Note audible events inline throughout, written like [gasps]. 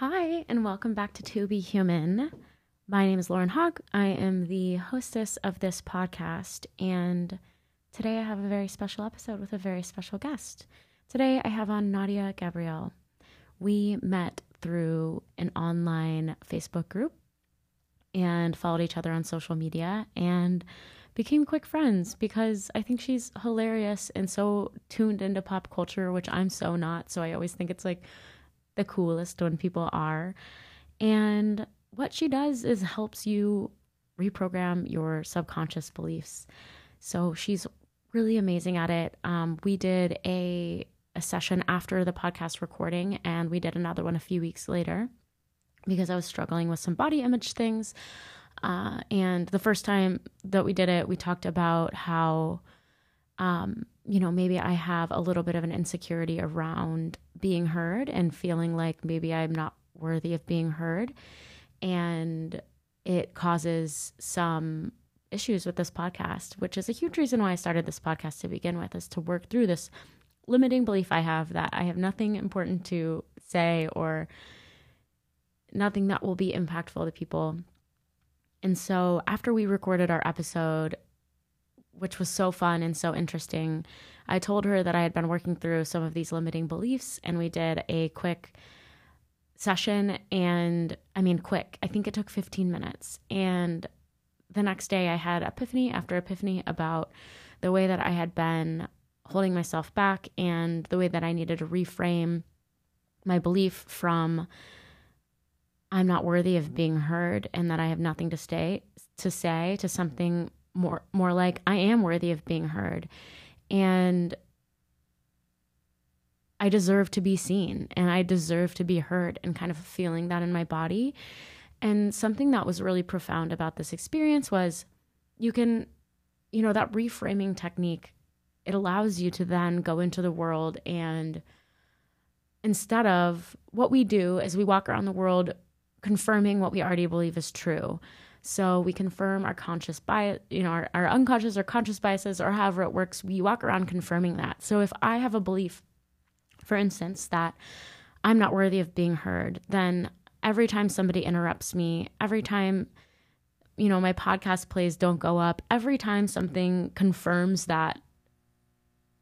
Hi, and welcome back to To Be Human. My name is Lauren Hawk. I am the hostess of this podcast, and today I have a very special episode with a very special guest. Today I have on Nadia Gabrielle. We met through an online Facebook group and followed each other on social media and became quick friends because I think she's hilarious and so tuned into pop culture, which I'm so not. So I always think it's like the coolest when people are. And what she does is helps you reprogram your subconscious beliefs. So she's really amazing at it. Um, we did a a session after the podcast recording, and we did another one a few weeks later because I was struggling with some body image things. Uh, and the first time that we did it, we talked about how, um, you know, maybe I have a little bit of an insecurity around being heard and feeling like maybe I'm not worthy of being heard. And it causes some issues with this podcast, which is a huge reason why I started this podcast to begin with, is to work through this limiting belief I have that I have nothing important to say or nothing that will be impactful to people. And so after we recorded our episode, which was so fun and so interesting, I told her that I had been working through some of these limiting beliefs and we did a quick session and I mean quick. I think it took 15 minutes. And the next day I had epiphany after epiphany about the way that I had been holding myself back and the way that I needed to reframe my belief from I'm not worthy of being heard and that I have nothing to stay to say to something more more like I am worthy of being heard and I deserve to be seen and I deserve to be heard and kind of feeling that in my body. And something that was really profound about this experience was you can, you know, that reframing technique it allows you to then go into the world and instead of what we do is we walk around the world confirming what we already believe is true. So we confirm our conscious bias, you know, our, our unconscious or conscious biases, or however it works. We walk around confirming that. So if I have a belief, for instance, that I'm not worthy of being heard, then every time somebody interrupts me, every time, you know, my podcast plays don't go up, every time something confirms that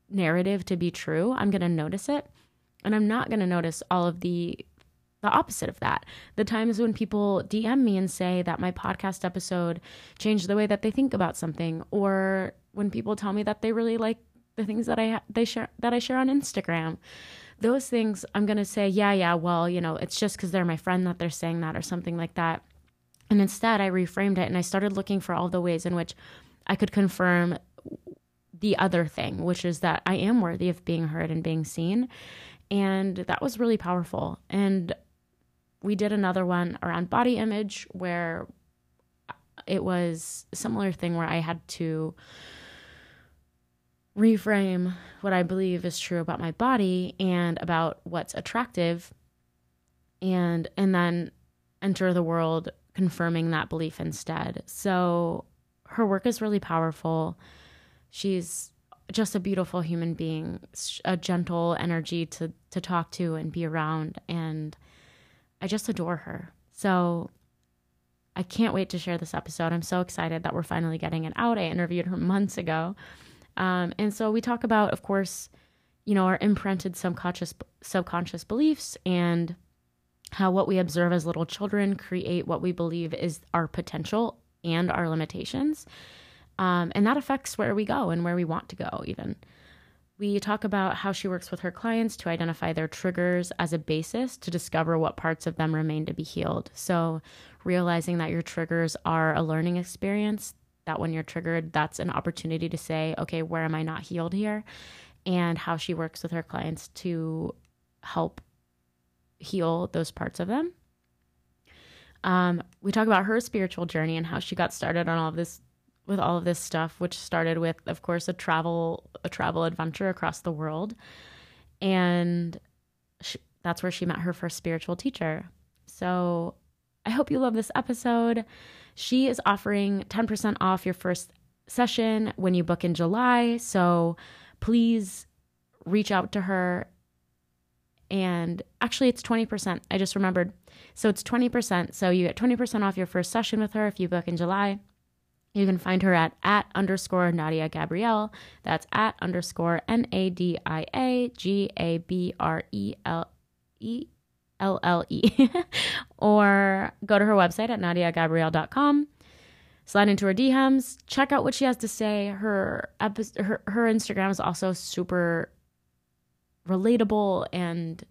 narrative to be true, I'm going to notice it. And I'm not going to notice all of the the opposite of that. The times when people DM me and say that my podcast episode changed the way that they think about something or when people tell me that they really like the things that I they share that I share on Instagram. Those things I'm going to say, yeah, yeah, well, you know, it's just cuz they're my friend that they're saying that or something like that. And instead, I reframed it and I started looking for all the ways in which I could confirm the other thing, which is that I am worthy of being heard and being seen. And that was really powerful. And we did another one around body image where it was a similar thing where I had to reframe what I believe is true about my body and about what's attractive and and then enter the world confirming that belief instead. So her work is really powerful. She's just a beautiful human being, a gentle energy to to talk to and be around and I just adore her. So I can't wait to share this episode. I'm so excited that we're finally getting it out. I interviewed her [laughs] months ago. Um, and so we talk about, of course, you know, our imprinted subconscious subconscious beliefs and how what we observe as little children create what we believe is our potential and our limitations. Um, and that affects where we go and where we want to go, even. We talk about how she works with her clients to identify their triggers as a basis to discover what parts of them remain to be healed. So, realizing that your triggers are a learning experience, that when you're triggered, that's an opportunity to say, okay, where am I not healed here? And how she works with her clients to help heal those parts of them. Um, we talk about her spiritual journey and how she got started on all this with all of this stuff, which started with, of course, a travel a travel adventure across the world, and she, that's where she met her first spiritual teacher. So I hope you love this episode. She is offering 10% off your first session when you book in July. So please reach out to her And actually, it's 20%. I just remembered. So it's 20%. So you get 20% off your first session with her if you book in July. You can find her at at underscore Nadia Gabrielle. That's at underscore N A D I A G A B R E L E L L E. [laughs] or go to her website at nadiagabrielle.com. Slide into her DMs. Check out what she has to say. Her her her Instagram is also super relatable and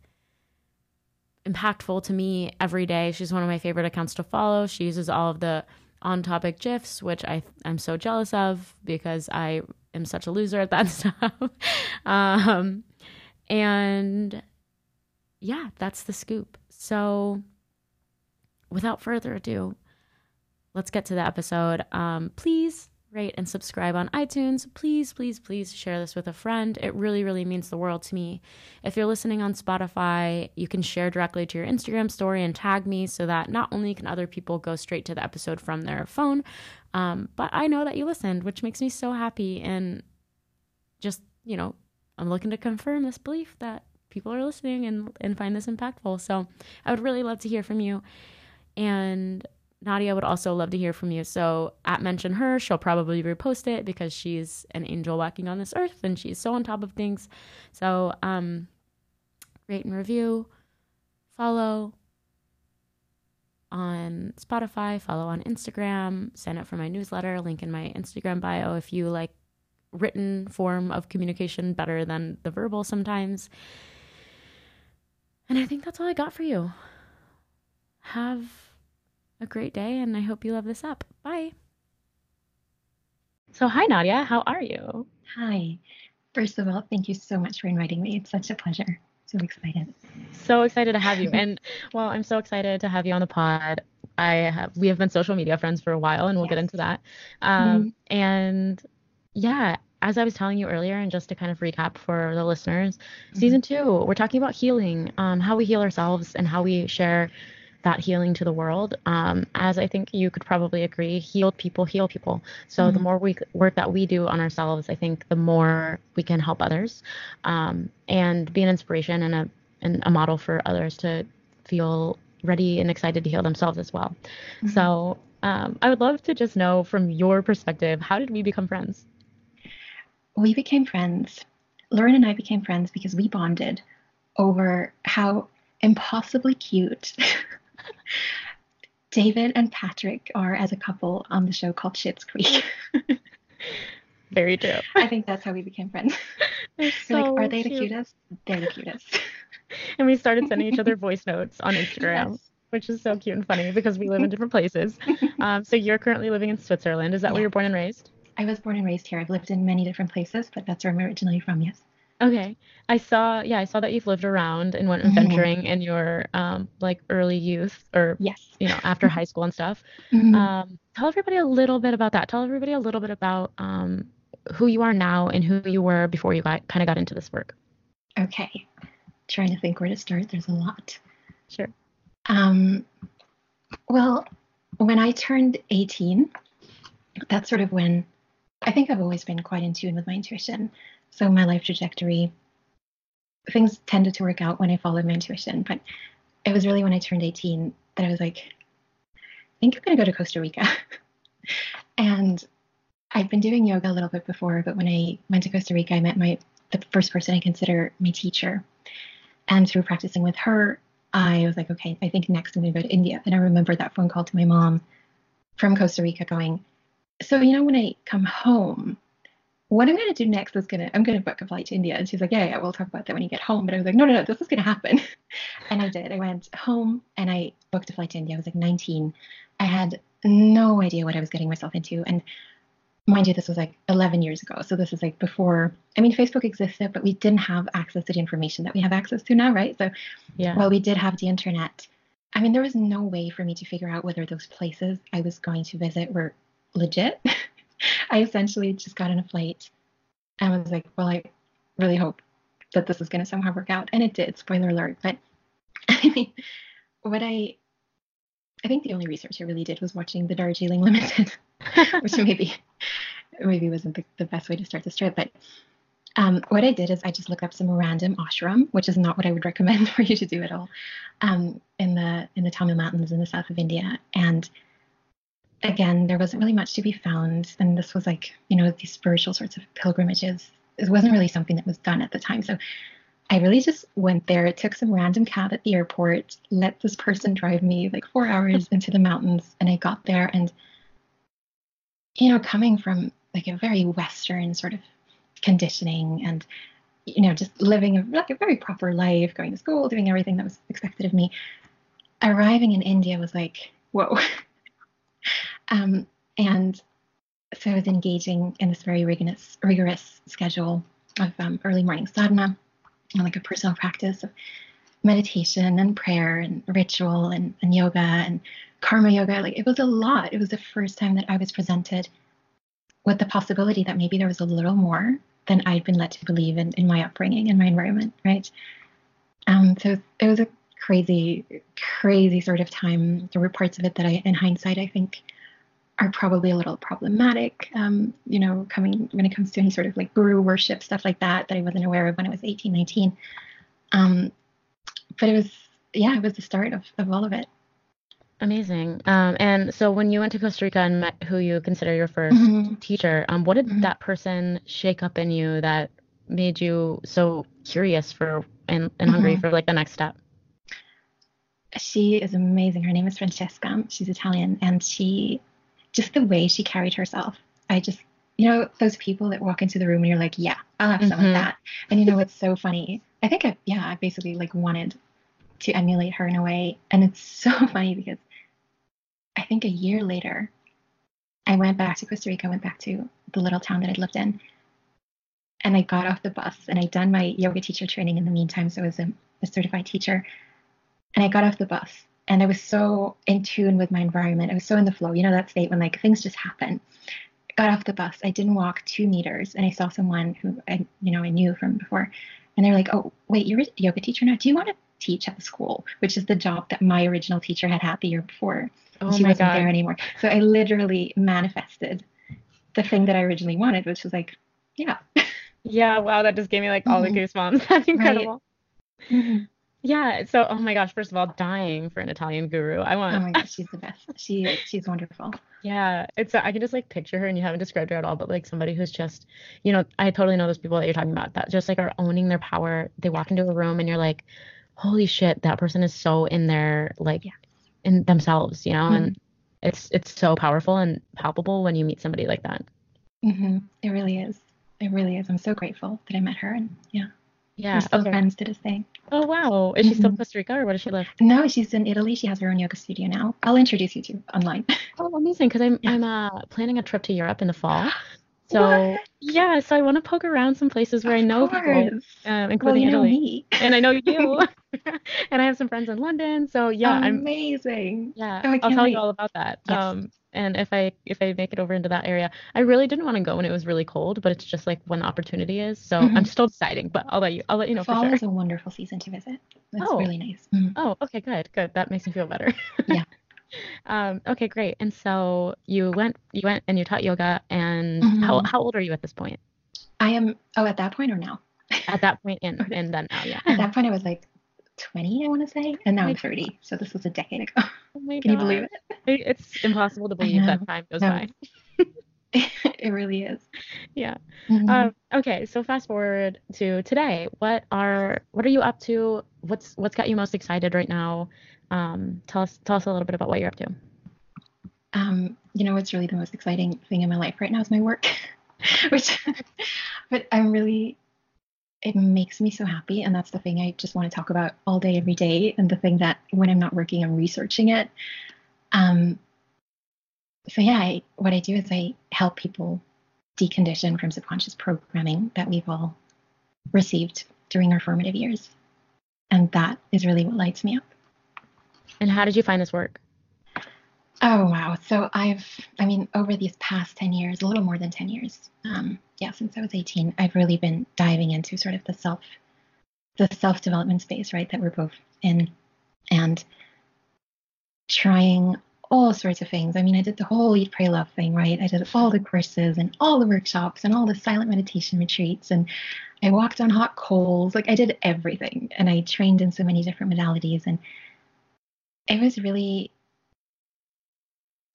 impactful to me every day. She's one of my favorite accounts to follow. She uses all of the on topic GIFs, which I I'm so jealous of because I am such a loser at that [laughs] stuff. um, and yeah, that's the scoop. So without further ado, let's get to the episode. Um, please rate and subscribe on iTunes. Please, please, please share this with a friend. It really, really means the world to me. If you're listening on Spotify, you can share directly to your Instagram story and tag me so that not only can other people go straight to the episode from their phone, um, but I know that you listened, which makes me so happy. And just, you know, I'm looking to confirm this belief that people are listening and, and find this impactful. So I would really love to hear from you. And Nadia would also love to hear from you. So at mention her, she'll probably repost it because she's an angel walking on this earth and she's so on top of things. So um rate and review, follow on Spotify, follow on Instagram, sign up for my newsletter, link in my Instagram bio if you like written form of communication better than the verbal sometimes. And I think that's all I got for you. Have a great day, and I hope you love this up. Bye. So, hi, Nadia. How are you? Hi. First of all, thank you so much for inviting me. It's such a pleasure. So excited. So excited to have you. and [laughs] well, I'm so excited to have you on the pod. I have we have been social media friends for a while, and we'll yes. get into that. Um, mm-hmm. And yeah, as I was telling you earlier, and just to kind of recap for the listeners, mm-hmm. season two, we're talking about healing, um, how we heal ourselves, and how we share that healing to the world. Um, as I think you could probably agree, healed people heal people. So mm-hmm. the more we work that we do on ourselves, I think the more we can help others um, and be an inspiration and a and a model for others to feel ready and excited to heal themselves as well. Mm-hmm. So um, I would love to just know from your perspective, how did we become friends? We became friends. Lauren and I became friends because we bonded over how impossibly cute [laughs] David and Patrick are as a couple on the show called Schitt's Creek. [laughs] Very true. I think that's how we became friends. [laughs] They're so like, are they cute. the cutest? They're the cutest. [laughs] and we started sending each other voice notes on Instagram. Yes. Which is so cute and funny because we live in different places. Um, so you're currently living in Switzerland. Is that yeah. where you're born and raised? I was born and raised here. I've lived in many different places, but that's where I'm originally from. Yes. Okay. I saw, yeah, I saw that you've lived around and went mm-hmm. adventuring in your um like early youth or yes, you know, after high school and stuff. Mm-hmm. Um, tell everybody a little bit about that. Tell everybody a little bit about um who you are now and who you were before you got kind of got into this work. Okay. Trying to think where to start. There's a lot. Sure. Um well, when I turned 18, that's sort of when I think I've always been quite in tune with my intuition. So my life trajectory, things tended to work out when I followed my intuition. But it was really when I turned 18 that I was like, I think I'm going to go to Costa Rica. [laughs] and I'd been doing yoga a little bit before, but when I went to Costa Rica, I met my the first person I consider my teacher. And through practicing with her, I was like, okay, I think next I'm going to go to India. And I remember that phone call to my mom from Costa Rica going, so, you know, when I come home, what I'm going to do next is going to, I'm going to book a flight to India. And she's like, yeah, yeah, we'll talk about that when you get home. But I was like, no, no, no, this is going to happen. [laughs] and I did. I went home and I booked a flight to India. I was like 19. I had no idea what I was getting myself into. And mind you, this was like 11 years ago. So this is like before, I mean, Facebook existed, but we didn't have access to the information that we have access to now, right? So yeah. while we did have the internet, I mean, there was no way for me to figure out whether those places I was going to visit were legit. [laughs] [laughs] I essentially just got on a flight and was like, well, I really hope that this is going to somehow work out. And it did, spoiler alert. But [laughs] I mean, what I, I think the only research I really did was watching the Darjeeling Limited, [laughs] which maybe, maybe wasn't the, the best way to start this trip. But Um, what I did is I just looked up some random ashram, which is not what I would recommend for you to do at all, um, in the in the Tamil Mountains in the south of India. And again, there wasn't really much to be found, and this was like you know these spiritual sorts of pilgrimages. It wasn't really something that was done at the time, so I really just went there, took some random cab at the airport, let this person drive me like four hours [laughs] into the mountains, and I got there. And you know coming from like a very Western sort of conditioning and you know just living a, like a very proper life going to school doing everything that was expected of me arriving in india was like whoa [laughs] um, and so i was engaging in this very rigorous rigorous schedule of um, early morning sadhana and like a personal practice of meditation and prayer and ritual and, and yoga and karma yoga like it was a lot it was the first time that i was presented with the possibility that maybe there was a little more than I'd been led to believe in, in my upbringing and my environment, right? Um, so it was a crazy, crazy sort of time. There were parts of it that I, in hindsight, I think are probably a little problematic, um, you know, coming when it comes to any sort of like guru worship, stuff like that, that I wasn't aware of when I was 18, 19. Um, but it was, yeah, it was the start of, of all of it. Amazing. Um, and so when you went to Costa Rica and met who you consider your 1st mm-hmm. teacher, um, what did mm-hmm. that person shake up in you that made you so curious for and, and mm-hmm. hungry for like the next step? She is amazing. Her name is Francesca. She's Italian, and she just the way she carried herself. I just you know those people that walk into the room and you're like, yeah, I'll have some of mm-hmm. that. And you know it's so funny. I think I yeah, I basically like wanted to emulate her in a way, and it's [laughs] so funny because I think a year later, I went back to Costa Rica, I went back to the little town that I'd lived in. And I got off the bus and I'd done my yoga teacher training in the meantime. So I was a, a certified teacher. And I got off the bus and I was so in tune with my environment. I was so in the flow, you know, that state when like things just happen. got off the bus. I didn't walk two meters and I saw someone who I, you know, I knew from before. And they're like, oh, wait, you're a yoga teacher now. Do you want to teach at the school? Which is the job that my original teacher had had the year before. Oh she wasn't God. there anymore. So I literally manifested the thing that I originally wanted, which was like, yeah. Yeah, wow, that just gave me like all mm-hmm. the goosebumps. [laughs] That's incredible. Right? Mm-hmm. Yeah. So, oh my gosh, first of all, dying for an Italian guru. I want. Oh my gosh, she's the best. She [laughs] she's wonderful. Yeah, it's I can just like picture her, and you haven't described her at all, but like somebody who's just, you know, I totally know those people that you're talking about that just like are owning their power. They walk into a room, and you're like, holy shit, that person is so in their like yeah in themselves, you know, mm-hmm. and it's it's so powerful and palpable when you meet somebody like that. Mm-hmm. It really is. It really is. I'm so grateful that I met her, and yeah, yeah, we're still okay. friends to this day. Oh wow, is she still in mm-hmm. Costa Rica or where does she live? No, she's in Italy. She has her own yoga studio now. I'll introduce you to online. Oh, amazing! Because I'm yeah. I'm uh, planning a trip to Europe in the fall. [gasps] So what? yeah, so I want to poke around some places where of I know course. people, um, including well, Italy, and I know you, [laughs] [laughs] and I have some friends in London. So yeah, amazing. I'm, yeah, oh, I'll tell wait. you all about that. Yes. Um, and if I if I make it over into that area, I really didn't want to go when it was really cold, but it's just like when the opportunity is. So mm-hmm. I'm still deciding, but I'll let you I'll let you know Fall for sure. is a wonderful season to visit. It's oh. really nice. Mm-hmm. Oh, okay, good, good. That makes me feel better. [laughs] yeah. Um, okay, great. And so you went, you went and you taught yoga. And mm-hmm. how how old are you at this point? I am. Oh, at that point or now? At that point, and [laughs] and then now, yeah. At that point, I was like 20, I want to say, and now oh I'm 30. So this was a decade ago. Oh [laughs] Can God. you believe it? It's impossible to believe that time goes no. by. [laughs] [laughs] it really is. Yeah. Mm-hmm. Um, okay, so fast forward to today. What are what are you up to? What's what's got you most excited right now? Um, tell us tell us a little bit about what you're up to. Um, you know what's really the most exciting thing in my life right now is my work, which, but I'm really, it makes me so happy, and that's the thing I just want to talk about all day, every day, and the thing that when I'm not working, I'm researching it. Um, so yeah, I, what I do is I help people decondition from subconscious programming that we've all received during our formative years, and that is really what lights me up. And how did you find this work? Oh, wow. So I've, I mean, over these past 10 years, a little more than 10 years, um, yeah, since I was 18, I've really been diving into sort of the self, the self development space, right, that we're both in and trying all sorts of things. I mean, I did the whole Eat, Pray, Love thing, right? I did all the courses and all the workshops and all the silent meditation retreats. And I walked on hot coals. Like I did everything. And I trained in so many different modalities. And it was really,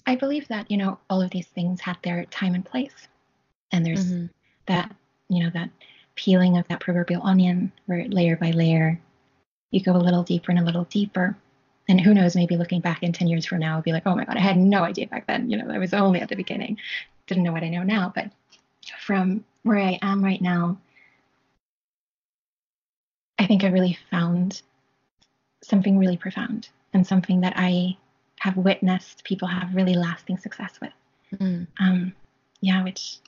I believe that, you know, all of these things had their time and place. And there's mm-hmm. that, you know, that peeling of that proverbial onion where layer by layer, you go a little deeper and a little deeper. And who knows, maybe looking back in 10 years from now, I'll be like, oh my God, I had no idea back then. You know, I was only at the beginning, didn't know what I know now. But from where I am right now, I think I really found something really profound and something that I have witnessed people have really lasting success with. Mm. Um, yeah, which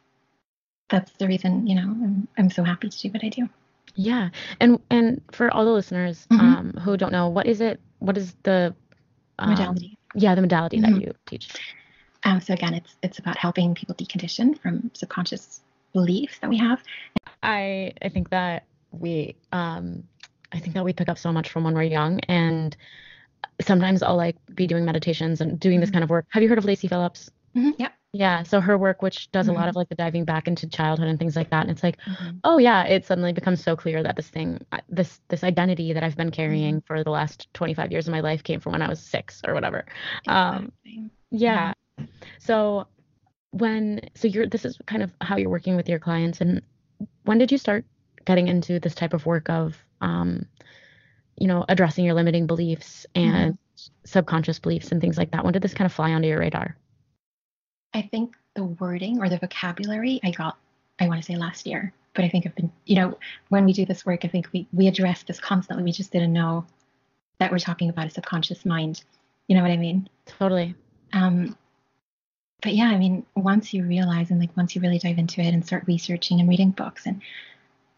that's the reason you know I'm, I'm so happy to do what I do. Yeah, and and for all the listeners mm-hmm. um, who don't know, what is it? What is the um, modality? Yeah, the modality mm-hmm. that you teach. Um, so again, it's it's about helping people decondition from subconscious beliefs that we have. I I think that we um I think that we pick up so much from when we're young and sometimes I'll like be doing meditations and doing this mm-hmm. kind of work. Have you heard of Lacy Phillips? Mm-hmm. Yeah. Yeah. So her work, which does mm-hmm. a lot of mm-hmm. like the diving back into childhood and things like that, and it's like, mm-hmm. oh yeah, it suddenly becomes so clear that this thing, uh, this this identity that I've been carrying mm-hmm. for the last 25 years of my life came from when I was six or whatever. Um, exactly. Um, yeah. So when so you're this is kind of how you're working with your clients, and when did you start getting into this type of work of um, you know, addressing your limiting beliefs and mm-hmm. subconscious beliefs and things like that? When did this kind of fly onto your radar? I think the wording or the vocabulary I got, I want to say last year, but I think I've been, you know, when we do this work, I think we, we address this constantly. We just didn't know that we're talking about a subconscious mind. You know what I mean? Totally. Um, but yeah, I mean, once you realize and like once you really dive into it and start researching and reading books and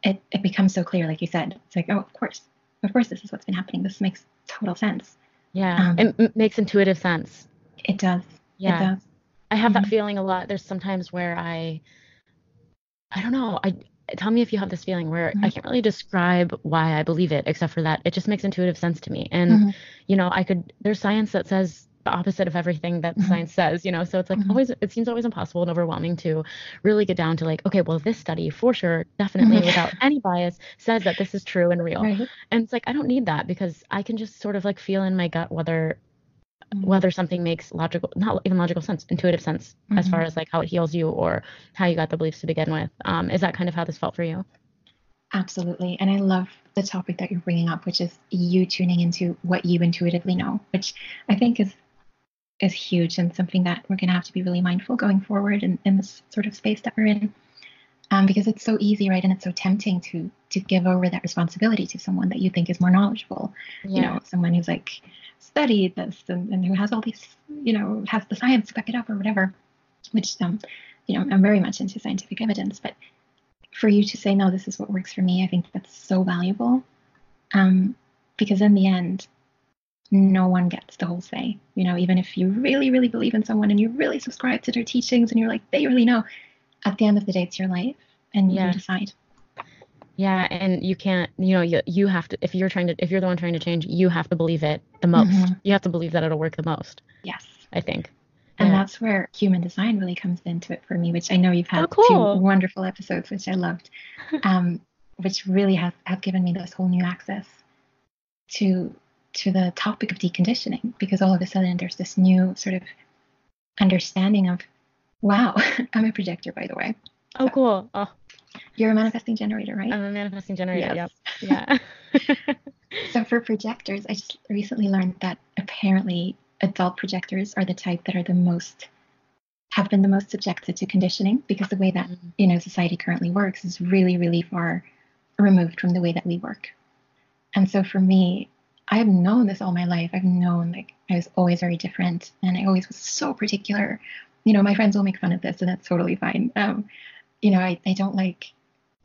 it, it becomes so clear, like you said, it's like, oh, of course, of course, this is what's been happening. This makes total sense. Yeah, um, it m- makes intuitive sense. It does. Yeah, it does. I have mm-hmm. that feeling a lot. There's sometimes where I, I don't know. I tell me if you have this feeling where mm-hmm. I can't really describe why I believe it, except for that it just makes intuitive sense to me. And mm-hmm. you know, I could. There's science that says the opposite of everything that mm-hmm. science says, you know. So it's like mm-hmm. always it seems always impossible and overwhelming to really get down to like, okay, well this study for sure, definitely mm-hmm. without any bias says that this is true and real. Right. And it's like I don't need that because I can just sort of like feel in my gut whether mm-hmm. whether something makes logical not even logical sense, intuitive sense as far mm-hmm. as like how it heals you or how you got the beliefs to begin with. Um, is that kind of how this felt for you? Absolutely. And I love the topic that you're bringing up, which is you tuning into what you intuitively know, which I think is is huge and something that we're going to have to be really mindful going forward in, in this sort of space that we're in. Um, because it's so easy, right? And it's so tempting to to give over that responsibility to someone that you think is more knowledgeable. Yeah. You know, someone who's like studied this and, and who has all these, you know, has the science to back it up or whatever. Which, um, you know, I'm very much into scientific evidence, but for you to say no, this is what works for me, I think that's so valuable. Um, because in the end, no one gets the whole say. You know, even if you really, really believe in someone and you really subscribe to their teachings and you're like, they really know, at the end of the day, it's your life and you yeah. decide. Yeah, and you can't, you know, you, you have to, if you're trying to, if you're the one trying to change, you have to believe it the most. Mm-hmm. You have to believe that it'll work the most. Yes. I think. And yeah. that's where human design really comes into it for me, which I know you've had oh, cool. two wonderful episodes, which I loved, [laughs] um, which really has, have given me this whole new access to to the topic of deconditioning because all of a sudden there's this new sort of understanding of, wow, [laughs] I'm a projector, by the way. Oh, so, cool. Oh. You're a manifesting generator, right? I'm a manifesting generator. Yes. Yep. Yeah. [laughs] [laughs] so for projectors, I just recently learned that apparently adult projectors are the type that are the most have been the most subjected to conditioning because the way that mm-hmm. you know society currently works is really really far removed from the way that we work and so for me I have known this all my life. I've known like I was always very different and I always was so particular. You know, my friends will make fun of this and that's totally fine. Um, you know, I, I don't like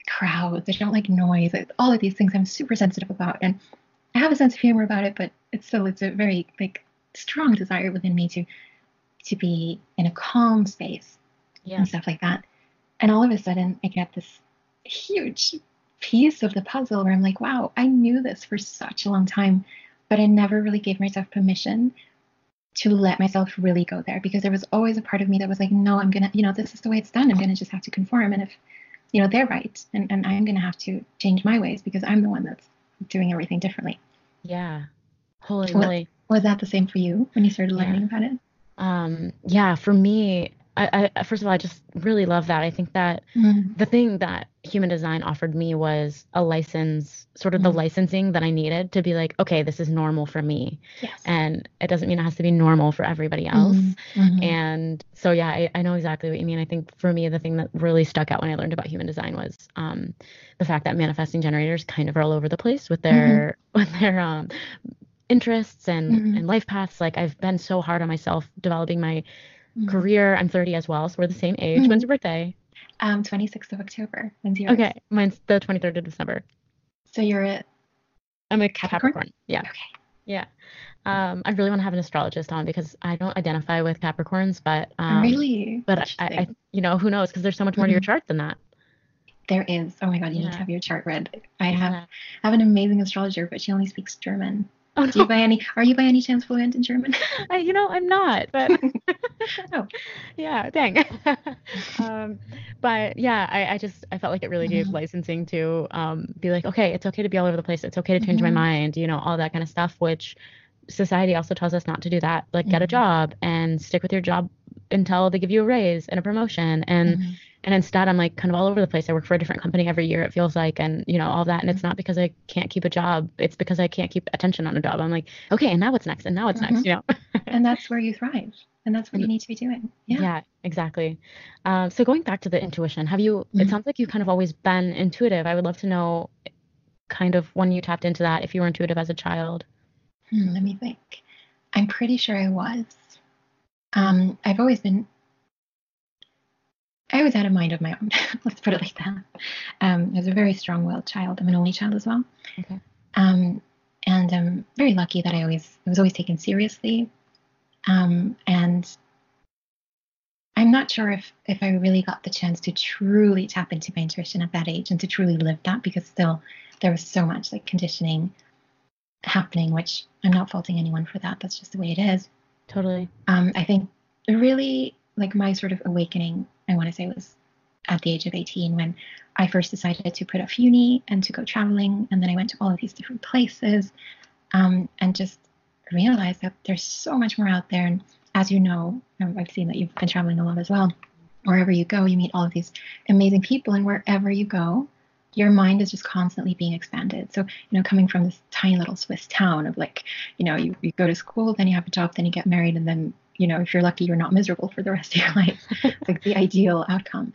crowds, I don't like noise, all of these things I'm super sensitive about. And I have a sense of humor about it, but it's still it's a very like strong desire within me to to be in a calm space yeah. and stuff like that. And all of a sudden I get this huge piece of the puzzle where I'm like, wow, I knew this for such a long time, but I never really gave myself permission to let myself really go there because there was always a part of me that was like, no, I'm gonna, you know, this is the way it's done. I'm gonna just have to conform. And if you know, they're right. And, and I'm to have to change my ways because I'm the one that's doing everything differently. Yeah. Holy Was- moly. Was that the same for you when you started Yeah. learning about it? Um, yeah, for me, I, I first of all, I just really love that. I think that the thing that human design offered me was a license, sort of the Mhm. licensing that I needed to be like, okay, this is normal for me. Yes. And it doesn't mean it has to be normal for everybody else. Mhm, mhm. And so, yeah, I, I know exactly what you mean. I think for me, the thing that really stuck out when I learned about human design was um, the fact that manifesting generators kind of are all over the place with their [laughs] with their um, interests and Mhm. and life paths. Like I've been so hard on myself developing my Mhm. career. I'm 30 as well, so we're the same age. Mhm. When's your birthday? Um, 26th of October. When's yours? Okay, mine's the 23rd of December. So you're a I'm a Capricorn? Capricorn. Yeah. okay. Yeah. Um, I really want to have an astrologist on because I don't identify with Capricorns, but um, really? but I, I, you know, who knows? Because there's so much more to your Mhm. chart than that. there is. Oh my God, you need to have your chart read. I have Yeah. I have an amazing astrologer, but she only speaks German. Oh Do you by any are you by any chance fluent in German? [laughs] I, you know, I'm not, but [laughs] [laughs] Oh. yeah, dang. um, but yeah, I, I just I felt like it really gave Mhm. licensing to um, be like, okay, it's okay to be all over the place. It's okay to change Mhm. my mind, you know, all that kind of stuff, which society also tells us not to do that. Like, get a Mhm. job and stick with your job until they give you a raise and a promotion. And Mhm. And instead, I'm like kind of all over the place. I work for a different company every year, it feels like, and you know, all that. And it's not because I can't keep a job. It's because I can't keep attention on a job. I'm like, okay, and now what's next? And now what's next? Mhm. You know? [laughs] and that's where you thrive. And that's what you need to be doing. Yeah. yeah exactly. Um, so going back to the intuition, have you, it Mhm. sounds like you've kind of always been intuitive. I would love to know kind of when you tapped into that, if you were intuitive as a child. Hmm, let me think. I'm pretty sure I was. Um, I've always been. I was out of mind of my own. [laughs] Let's put it like that. Um, I was a very strong-willed child. I'm an only child as well. Okay. Um, and I'm very lucky that I always I was always taken seriously. Um, and I'm not sure if if I really got the chance to truly tap into my intuition at that age and to truly live that because still there was so much like conditioning happening, which I'm not faulting anyone for that. That's just the way it is. Totally. Um, I think really like my sort of awakening, I want to say, was at the age of 18 when I first decided to put off uni and to go traveling. And then I went to all of these different places um, and just realized that there's so much more out there. And as you know, um, I've seen that you've been traveling a lot as well. Wherever you go, you meet all of these amazing people, and wherever you go, your mind is just constantly being expanded. So, you know, coming from this tiny little Swiss town of like, you know, you, you go to school, then you have a job, then you get married, and then, you know, if you're lucky, you're not miserable for the rest of your [laughs] life. it's [laughs] like the ideal outcome.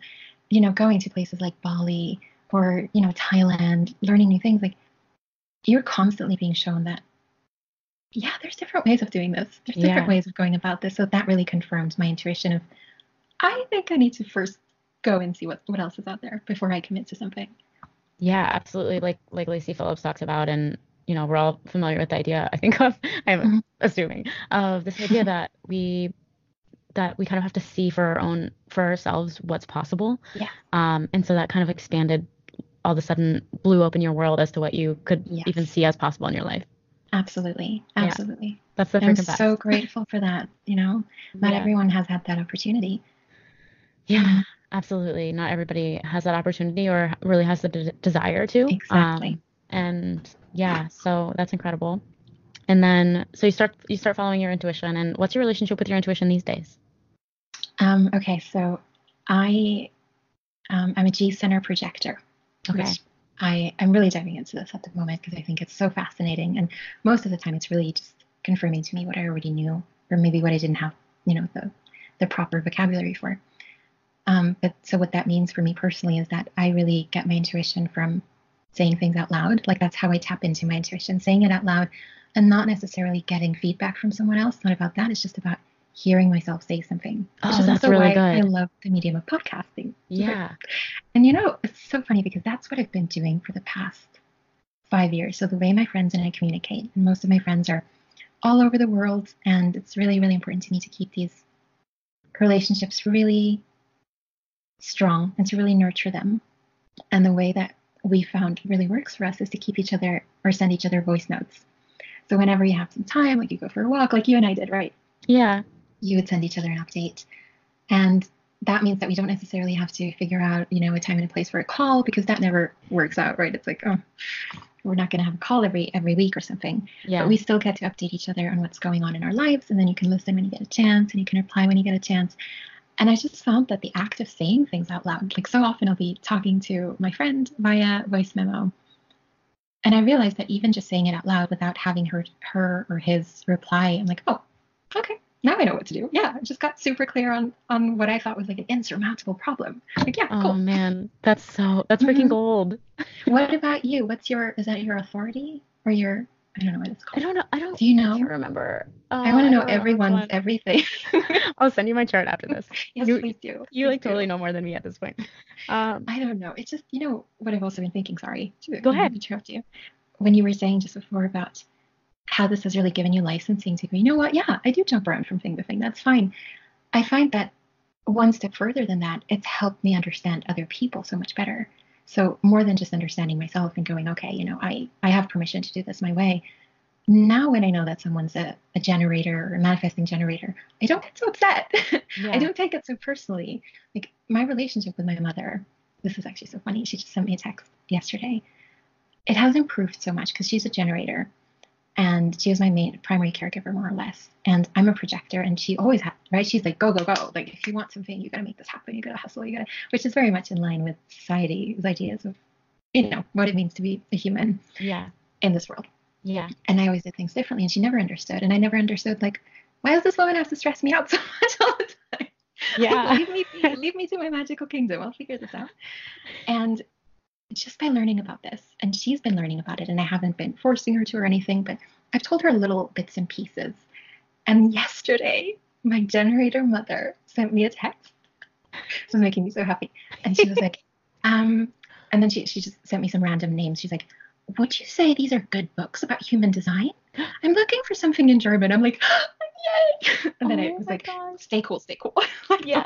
You know, going to places like Bali or, you know, Thailand, learning new things, like you're constantly being shown that, yeah, there's different ways of doing this. There's different Yeah. ways of going about this. So that really confirmed my intuition of, I think I need to first go and see what, what else is out there before I commit to something. Yeah, absolutely. Like like Lacy Phillips talks about, and you know, we're all familiar with the idea, I think [laughs] of, I'm Mhm. assuming, of this idea [laughs] that we that we kind of have to see for our own for ourselves what's possible. Yeah. Um, and so that kind of expanded all of a sudden blew open your world as to what you could Yes. even see as possible in your life. Absolutely. Yeah. Absolutely. That's the I'm best. so grateful for that. You know, not Yeah. everyone has had that opportunity. Yeah, [laughs] absolutely. Not everybody has that opportunity or really has the de- desire to. Exactly. Um, and yeah, so that's incredible. And then so you start you start following your intuition and what's your relationship with your intuition these days? Um, okay, so I um, I'm a G center projector. Okay. I I'm really diving into this at the moment because I think it's so fascinating, and most of the time it's really just confirming to me what I already knew, or maybe what I didn't have, you know, the the proper vocabulary for. Um, but so what that means for me personally is that I really get my intuition from saying things out loud. Like that's how I tap into my intuition, saying it out loud, and not necessarily getting feedback from someone else. Not about that. It's just about hearing myself say something. Oh, is that's also really why I love the medium of podcasting. Yeah. [laughs] And you know, it's so funny because that's what I've been doing for the past five years. So the way my friends and I communicate, and most of my friends are all over the world, and it's really, really important to me to keep these relationships really strong and to really nurture them. And the way that we found really works for us is to keep each other or send each other voice notes. So whenever you have some time, like you go for a walk, like you and I did, right? Yeah. you would send each other an update. And that means that we don't necessarily have to figure out, you know, a time and a place for a call because that never works out, right? It's like, oh, we're not going to have a call every every week or something. Yeah. But we still get to update each other on what's going on in our lives, and then you can listen when you get a chance, and you can reply when you get a chance. And I just found that the act of saying things out loud, like so often I'll be talking to my friend via voice memo, and I realized that even just saying it out loud without having her her or his reply, I'm like, oh, okay, now I know what to do. Yeah, I just got super clear on on what I thought was like an insurmountable problem. Like, yeah, oh cool. man, that's so that's freaking Mhm. gold. What about you? What's your is that your authority or your I don't know what it's I don't know. I don't. Do you know? I can't remember. Oh, I want to know everyone's one. everything. [laughs] I'll send you my chart after this. [laughs] yes, You- please do. You Please like do. totally know more than me at this point. Um, I don't know. It's just you know what I've also been thinking. Sorry. to- Go ahead. Interrupt you. When you were saying just before about how this has really given you licensing to go. You know what? Yeah, I do jump around from thing to thing. That's fine. I find that one step further than that, it's helped me understand other people so much better. So more than just understanding myself and going, okay, you know, I I have permission to do this my way. Now when I know that someone's a, a generator or a manifesting generator, I don't get so upset. [laughs] yeah. I don't take it so personally. Like my relationship with my mother, this is actually so funny. She just sent me a text yesterday. It has improved so much because she's a generator and she was my main primary caregiver more or less. And I'm a projector and she always had right. She's like, go, go, go. Like if you want something, you gotta make this happen. You gotta hustle, you gotta which is very much in line with society's ideas of, you know, what it means to be a human Yeah. in this world Yeah. and I always did things differently, and she never understood. And I never understood like, why does this woman have to stress me out [laughs] so much all the time? Yeah. [laughs] leave me leave me to my magical kingdom. I'll figure this out. And just by learning about this, and she's been learning about it, and I haven't been forcing her to or anything, but I've told her little bits and pieces. And [laughs] yesterday, my generator mother sent me a text. This is making me so happy. And she was like, [laughs] um, and then she she just sent me some random names. She's like, would you say these are good books about human design? I'm looking for something in German. I'm like, [gasps] yay! [laughs] And then oh it was like, gosh. stay cool, stay cool. like, Yeah.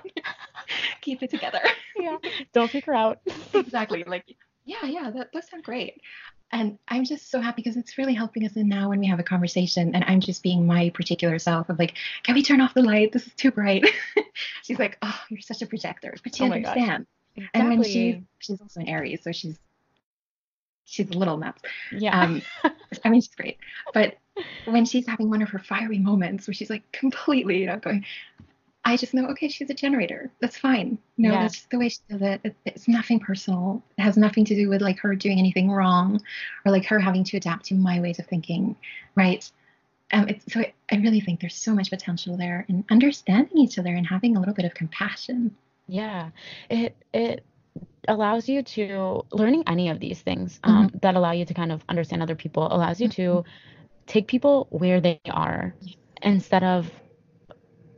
keep it together. Yeah. Don't freak her out. exactly. Like, yeah, yeah, that those sound great. And I'm just so happy because it's really helping us. And now when we have a conversation, and I'm just being my particular self of like, can we turn off the light? This is too bright. [laughs] she's like, oh, you're such a projector, but she Oh understands. And when she she's also an Aries, so she's she's a little nuts. yeah. Um, [laughs] I mean, she's great, but when she's having one of her fiery moments where she's like completely, you know, going, I just know, okay, she's a generator. That's fine. No, Yeah. that's just the way she does it. it. It's nothing personal. It has nothing to do with like her doing anything wrong, or like her having to adapt to my ways of thinking, right? Um, it's, so I, I really think there's so much potential there in understanding each other and having a little bit of compassion. Yeah, it it allows you to learning any of these things um, Mm-hmm. that allow you to kind of understand other people allows you to take people where they are instead of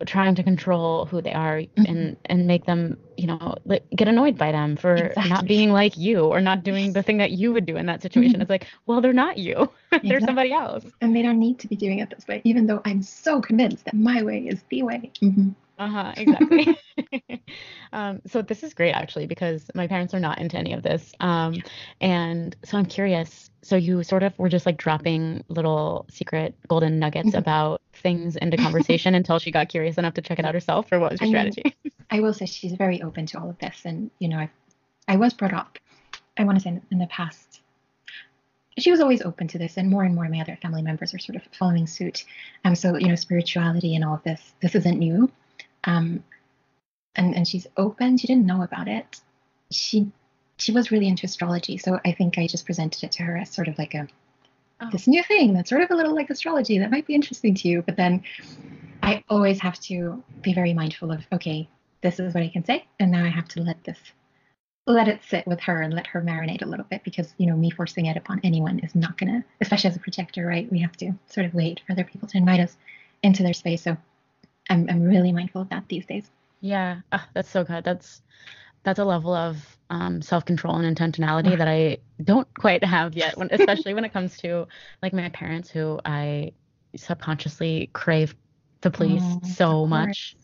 trying to control who they are and and make them you know like, get annoyed by them for not being like you or not doing the thing that you would do in that situation. Mhm. It's like, well, they're not you. [laughs] they're Exactly. somebody else. And they don't need to be doing it this way, even though I'm so convinced that my way is the way. Mm-hmm. Uh-huh, exactly. [laughs] um, so this is great actually because my parents are not into any of this. Um, and so I'm curious. So you sort of were just like dropping little secret golden nuggets Mhm. about things into conversation until she got curious enough to check it out herself, or what was your I mean, strategy? [laughs] I will say she's very open to all of this, and you know, I, I was brought up. I want to say in, the past, she was always open to this, and more and more of my other family members are sort of following suit. Um, so you know, spirituality and all of this, this isn't new. Um, and and she's open. She didn't know about it. She she was really into astrology, so I think I just presented it to her as sort of like a Oh. this new thing that's sort of a little like astrology that might be interesting to you. But then I always have to be very mindful of okay, this is what I can say, and now I have to let this let it sit with her and let her marinate a little bit because you know me forcing it upon anyone is not gonna, especially as a projector, right? We have to sort of wait for other people to invite us into their space. So I'm I'm really mindful of that these days. Yeah, ah, that's so good. That's that's a level of um, self-control and intentionality that I don't quite have yet, when, [laughs] especially when it comes to like my parents, who I subconsciously crave to please Oh, so much.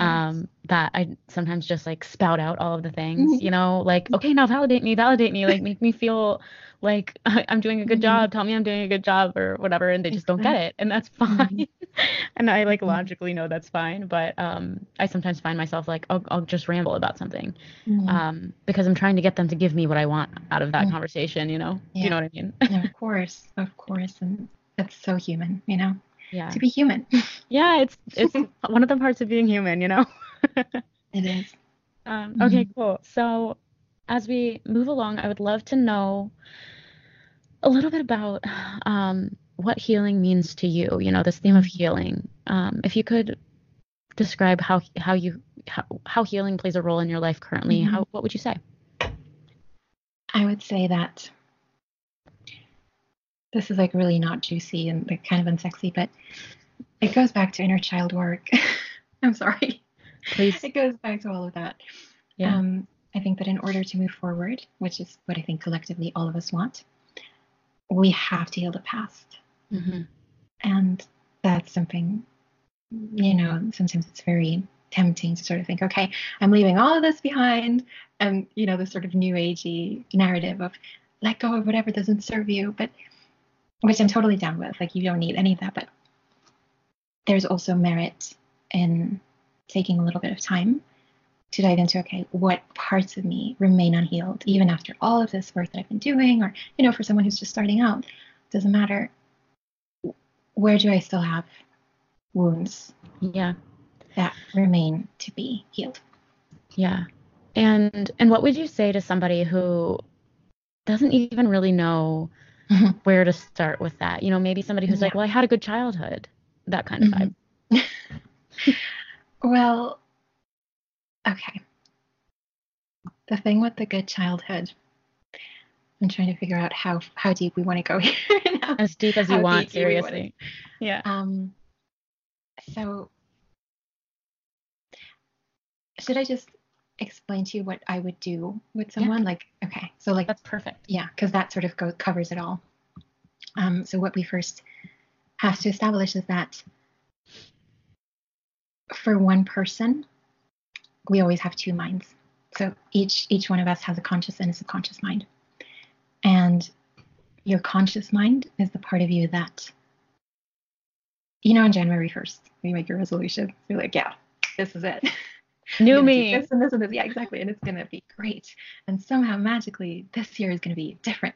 Um, that I sometimes just like spout out all of the things, mm-hmm. you know, like, okay, now validate me, validate me, like [laughs] make me feel like [laughs] I'm doing a good mm-hmm. job, tell me I'm doing a good job or whatever, and they just don't get it. And that's mm-hmm. fine. [laughs] and I like mm-hmm. logically know that's fine, but um, I sometimes find myself like, I'll, I'll just ramble about something mm-hmm. um, because I'm trying to get them to give me what I want out of that mm-hmm. conversation, you know? Yeah. You know what I mean? of course, of course. And that's so human, you know? Yeah. To be human. [laughs] yeah, it's it's [laughs] one of the parts of being human, you know? [laughs] it is. Um, okay, cool. So as we move along, I would love to know a little bit about um, what healing means to you. You know, this theme of healing. Um, if you could describe how how you how, how healing plays a role in your life currently, mm-hmm. how what would you say? I would say that this is like really not juicy and like kind of unsexy, but it goes back to inner child work. [laughs] I'm sorry. Please. It goes back to all of that. Yeah. Um, I think that in order to move forward, which is what I think collectively all of us want, we have to heal the past. Mm-hmm. And that's something, you know, sometimes it's very tempting to sort of think, okay, I'm leaving all of this behind. And, you know, the sort of new agey narrative of let go of whatever doesn't serve you, but which I'm totally down with. Like, you don't need any of that. But there's also merit in taking a little bit of time to dive into okay what parts of me remain unhealed even after all of this work that i've been doing or you know for someone who's just starting out doesn't matter where do i still have wounds yeah that remain to be healed yeah and and what would you say to somebody who doesn't even really know. [laughs] where to start with that you know maybe somebody who's yeah. like well i had a good childhood that kind of mm-hmm. vibe [laughs] well Okay. The thing with the good childhood, I'm trying to figure out how how deep we want to go [laughs] here. Now. As deep as you how want, seriously. Yeah. Um. So, should I just explain to you what I would do with someone? Yeah. Like, okay, so like that's perfect. Yeah, because that sort of go, covers it all. Um. So what we first have to establish is that for one person, we always have two minds. So each each one of us has a conscious and a subconscious mind. And your conscious mind is the part of you that you know on January 1st, you make your resolution. You're like, yeah, this is it. [laughs] New me. This and this and this. Yeah, exactly. And it's gonna be great. And somehow magically this year is gonna be different.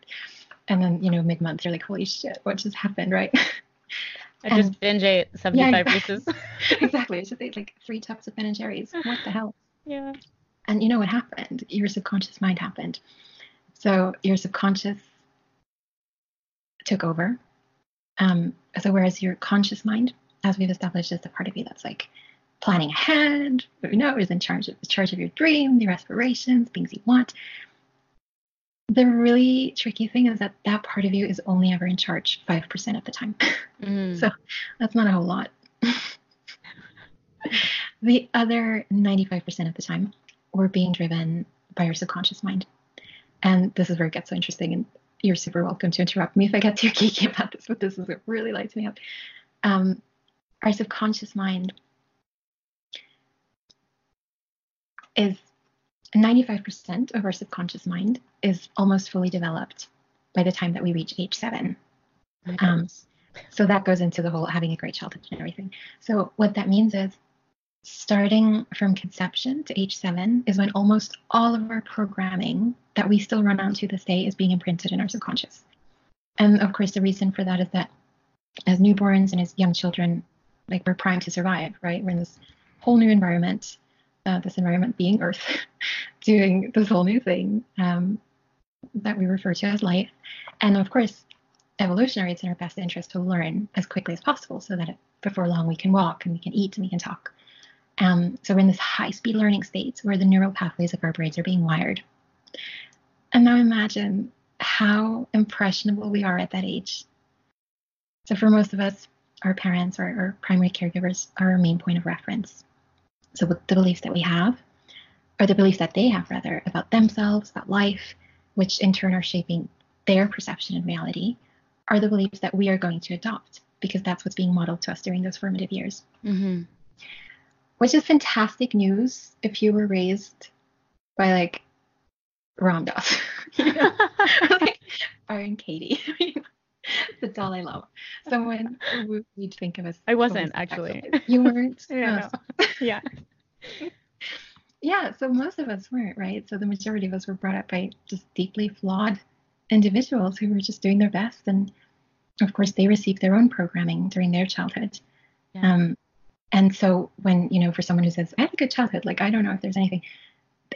And then, you know, mid month you're like, holy shit, what just happened, right? I and, just binge ate 75 yeah, Reese's. [laughs] exactly. I just ate like three tubs of Ben and Jerry's. What the hell? Yeah. And you know what happened? Your subconscious mind happened. So your subconscious took over. Um, so whereas your conscious mind, as we've established, is the part of you that's like planning ahead, but you know, is in charge of the charge of your dream, your aspirations, things you want. The really tricky thing is that that part of you is only ever in charge 5% of the time. Mm. [laughs] so that's not a whole lot. [laughs] The other 95% of the time, we're being driven by our subconscious mind. And this is where it gets so interesting. And you're super welcome to interrupt me if I get too geeky about this, but this is what really lights me up. Um, our subconscious mind is 95% of our subconscious mind is almost fully developed by the time that we reach age seven. Um, so that goes into the whole having a great childhood and everything. So what that means is starting from conception to age seven is when almost all of our programming that we still run on to this day is being imprinted in our subconscious. And of course, the reason for that is that as newborns and as young children, like we're primed to survive, right? We're in this whole new environment, uh, this environment being Earth, [laughs] doing this whole new thing um, that we refer to as life. And of course, evolutionary, it's in our best interest to learn as quickly as possible so that before long we can walk and we can eat and we can talk. Um, so we're in this high speed learning state where the neural pathways of our brains are being wired. And now imagine how impressionable we are at that age. So for most of us, our parents or our primary caregivers are our main point of reference. So the beliefs that we have, or the beliefs that they have rather, about themselves, about life, which in turn are shaping their perception and reality, are the beliefs that we are going to adopt because that's what's being modeled to us during those formative years. Mm-hmm which is fantastic news if you were raised by like Ram Dass, [laughs] you know? [laughs] like Byron Katie, [laughs] the Dalai Lama, someone we'd think of as. I wasn't actually. You weren't. [laughs] yeah. No. yeah. [laughs] yeah. So most of us weren't right. So the majority of us were brought up by just deeply flawed individuals who were just doing their best, and of course they received their own programming during their childhood. Yeah. Um, and so when you know, for someone who says, "I had a good childhood," like I don't know if there's anything.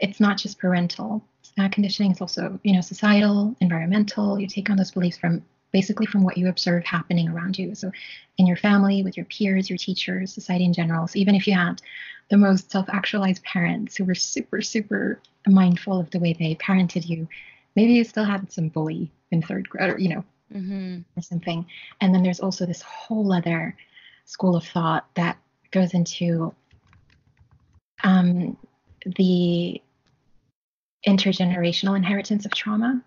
It's not just parental uh, conditioning; it's also you know societal, environmental. You take on those beliefs from basically from what you observe happening around you. So in your family, with your peers, your teachers, society in general. So even if you had the most self-actualized parents who were super, super mindful of the way they parented you, maybe you still had some bully in third grade, or you know, mm-hmm. or something. And then there's also this whole other school of thought that goes into um, the intergenerational inheritance of trauma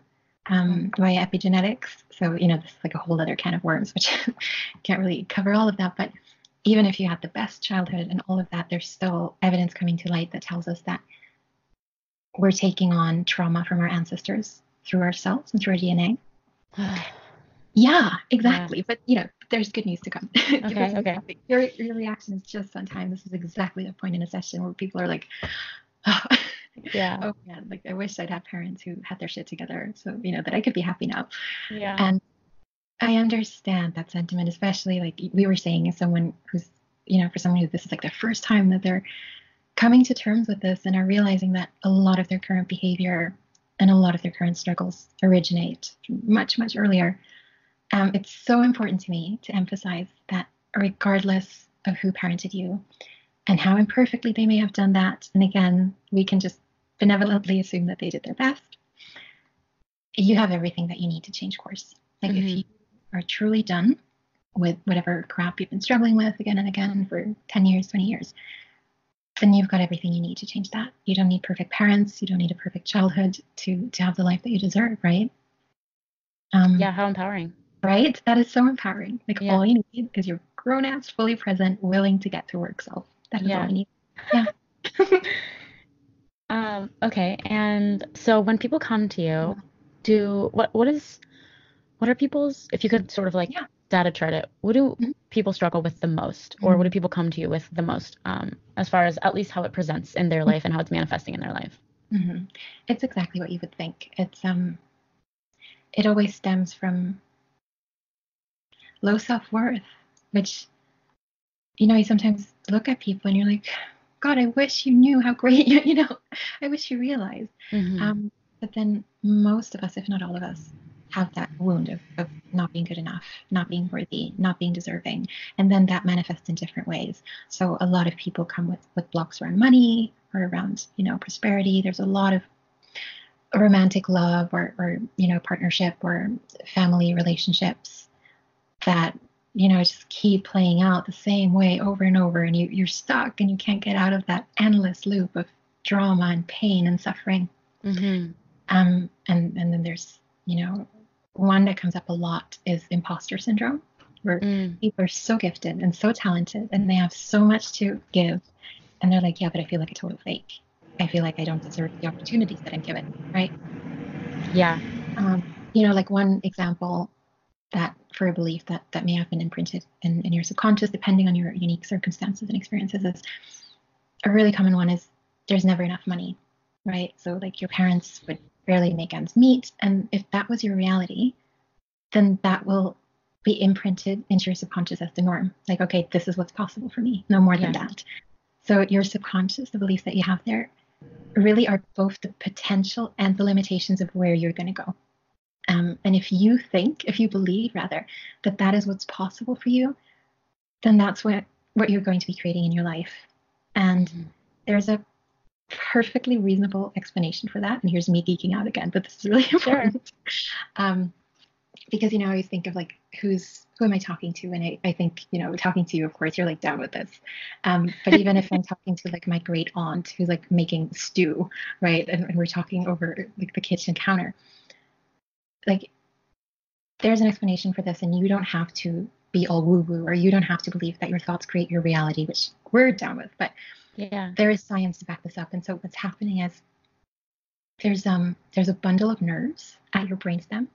um, via epigenetics. So, you know, this is like a whole other can of worms, [laughs] which can't really cover all of that. But even if you had the best childhood and all of that, there's still evidence coming to light that tells us that we're taking on trauma from our ancestors through ourselves and through our DNA. [sighs] yeah, exactly. Yeah. But you know, there's good news to come. [laughs] Okay. okay. Your your reaction is just on time. This is exactly the point in a session where people are like, [sighs] oh, yeah. oh man, like I wish I'd have parents who had their shit together, so you know that I could be happy now. Yeah. And I understand that sentiment, especially like we were saying, as someone who's you know, for someone who this is like the first time that they're coming to terms with this and are realizing that a lot of their current behavior and a lot of their current struggles originate much, much earlier. Um, it's so important to me to emphasize that regardless of who parented you and how imperfectly they may have done that, and again, we can just benevolently assume that they did their best, you have everything that you need to change course. Like mm-hmm. if you are truly done with whatever crap you've been struggling with again and again for 10 years, 20 years, then you've got everything you need to change that. You don't need perfect parents. You don't need a perfect childhood to to have the life that you deserve, right? Um, yeah, how empowering. Right? That is so empowering. Like yeah. all you need is your grown ass, fully present, willing to get to work self. That is yeah. all you need. Yeah. [laughs] um, okay. And so when people come to you, do what what is what are people's if you could sort of like yeah data chart it, what do mm-hmm. people struggle with the most, or what do mm-hmm. people come to you with the most, um, as far as at least how it presents in their life and how it's manifesting in their life? Mm-hmm. It's exactly what you would think. It's um, it always stems from low self worth, which you know you sometimes look at people and you're like, God, I wish you knew how great [laughs] you, you know, I wish you realized. Mm-hmm. Um, but then most of us, if not all of us, have that wound of, of not being good enough, not being worthy, not being deserving. And then that manifests in different ways. So a lot of people come with, with blocks around money or around, you know, prosperity. There's a lot of romantic love or, or you know, partnership or family relationships that, you know, just keep playing out the same way over and over. And you, you're stuck and you can't get out of that endless loop of drama and pain and suffering. Mm-hmm. Um, and, and then there's, you know, one that comes up a lot is imposter syndrome, where mm. people are so gifted and so talented and they have so much to give. And they're like, yeah, but I feel like a total fake. I feel like I don't deserve the opportunities that I'm given, right? Yeah. Um, you know, like one example that for a belief that that may have been imprinted in, in your subconscious, depending on your unique circumstances and experiences, is a really common one is there's never enough money, right? So like your parents would barely make ends meet. And if that was your reality, then that will be imprinted into your subconscious as the norm. Like, okay, this is what's possible for me, no more than that. So your subconscious, the beliefs that you have there, really are both the potential and the limitations of where you're going to go. Um, and if you think, if you believe rather, that that is what's possible for you, then that's what what you're going to be creating in your life. And mm-hmm. there's a perfectly reasonable explanation for that. And here's me geeking out again, but this is really [laughs] important. Sure. Um, because you know, I always think of like who's who am I talking to? And I, I think, you know, talking to you, of course, you're like down with this. Um, but even if I'm [laughs] talking to like my great aunt who's like making stew, right? And, and we're talking over like the kitchen counter, like there's an explanation for this, and you don't have to be all woo woo, or you don't have to believe that your thoughts create your reality, which we're down with. But Yeah. There is science to back this up. And so what's happening is there's um there's a bundle of nerves at your brainstem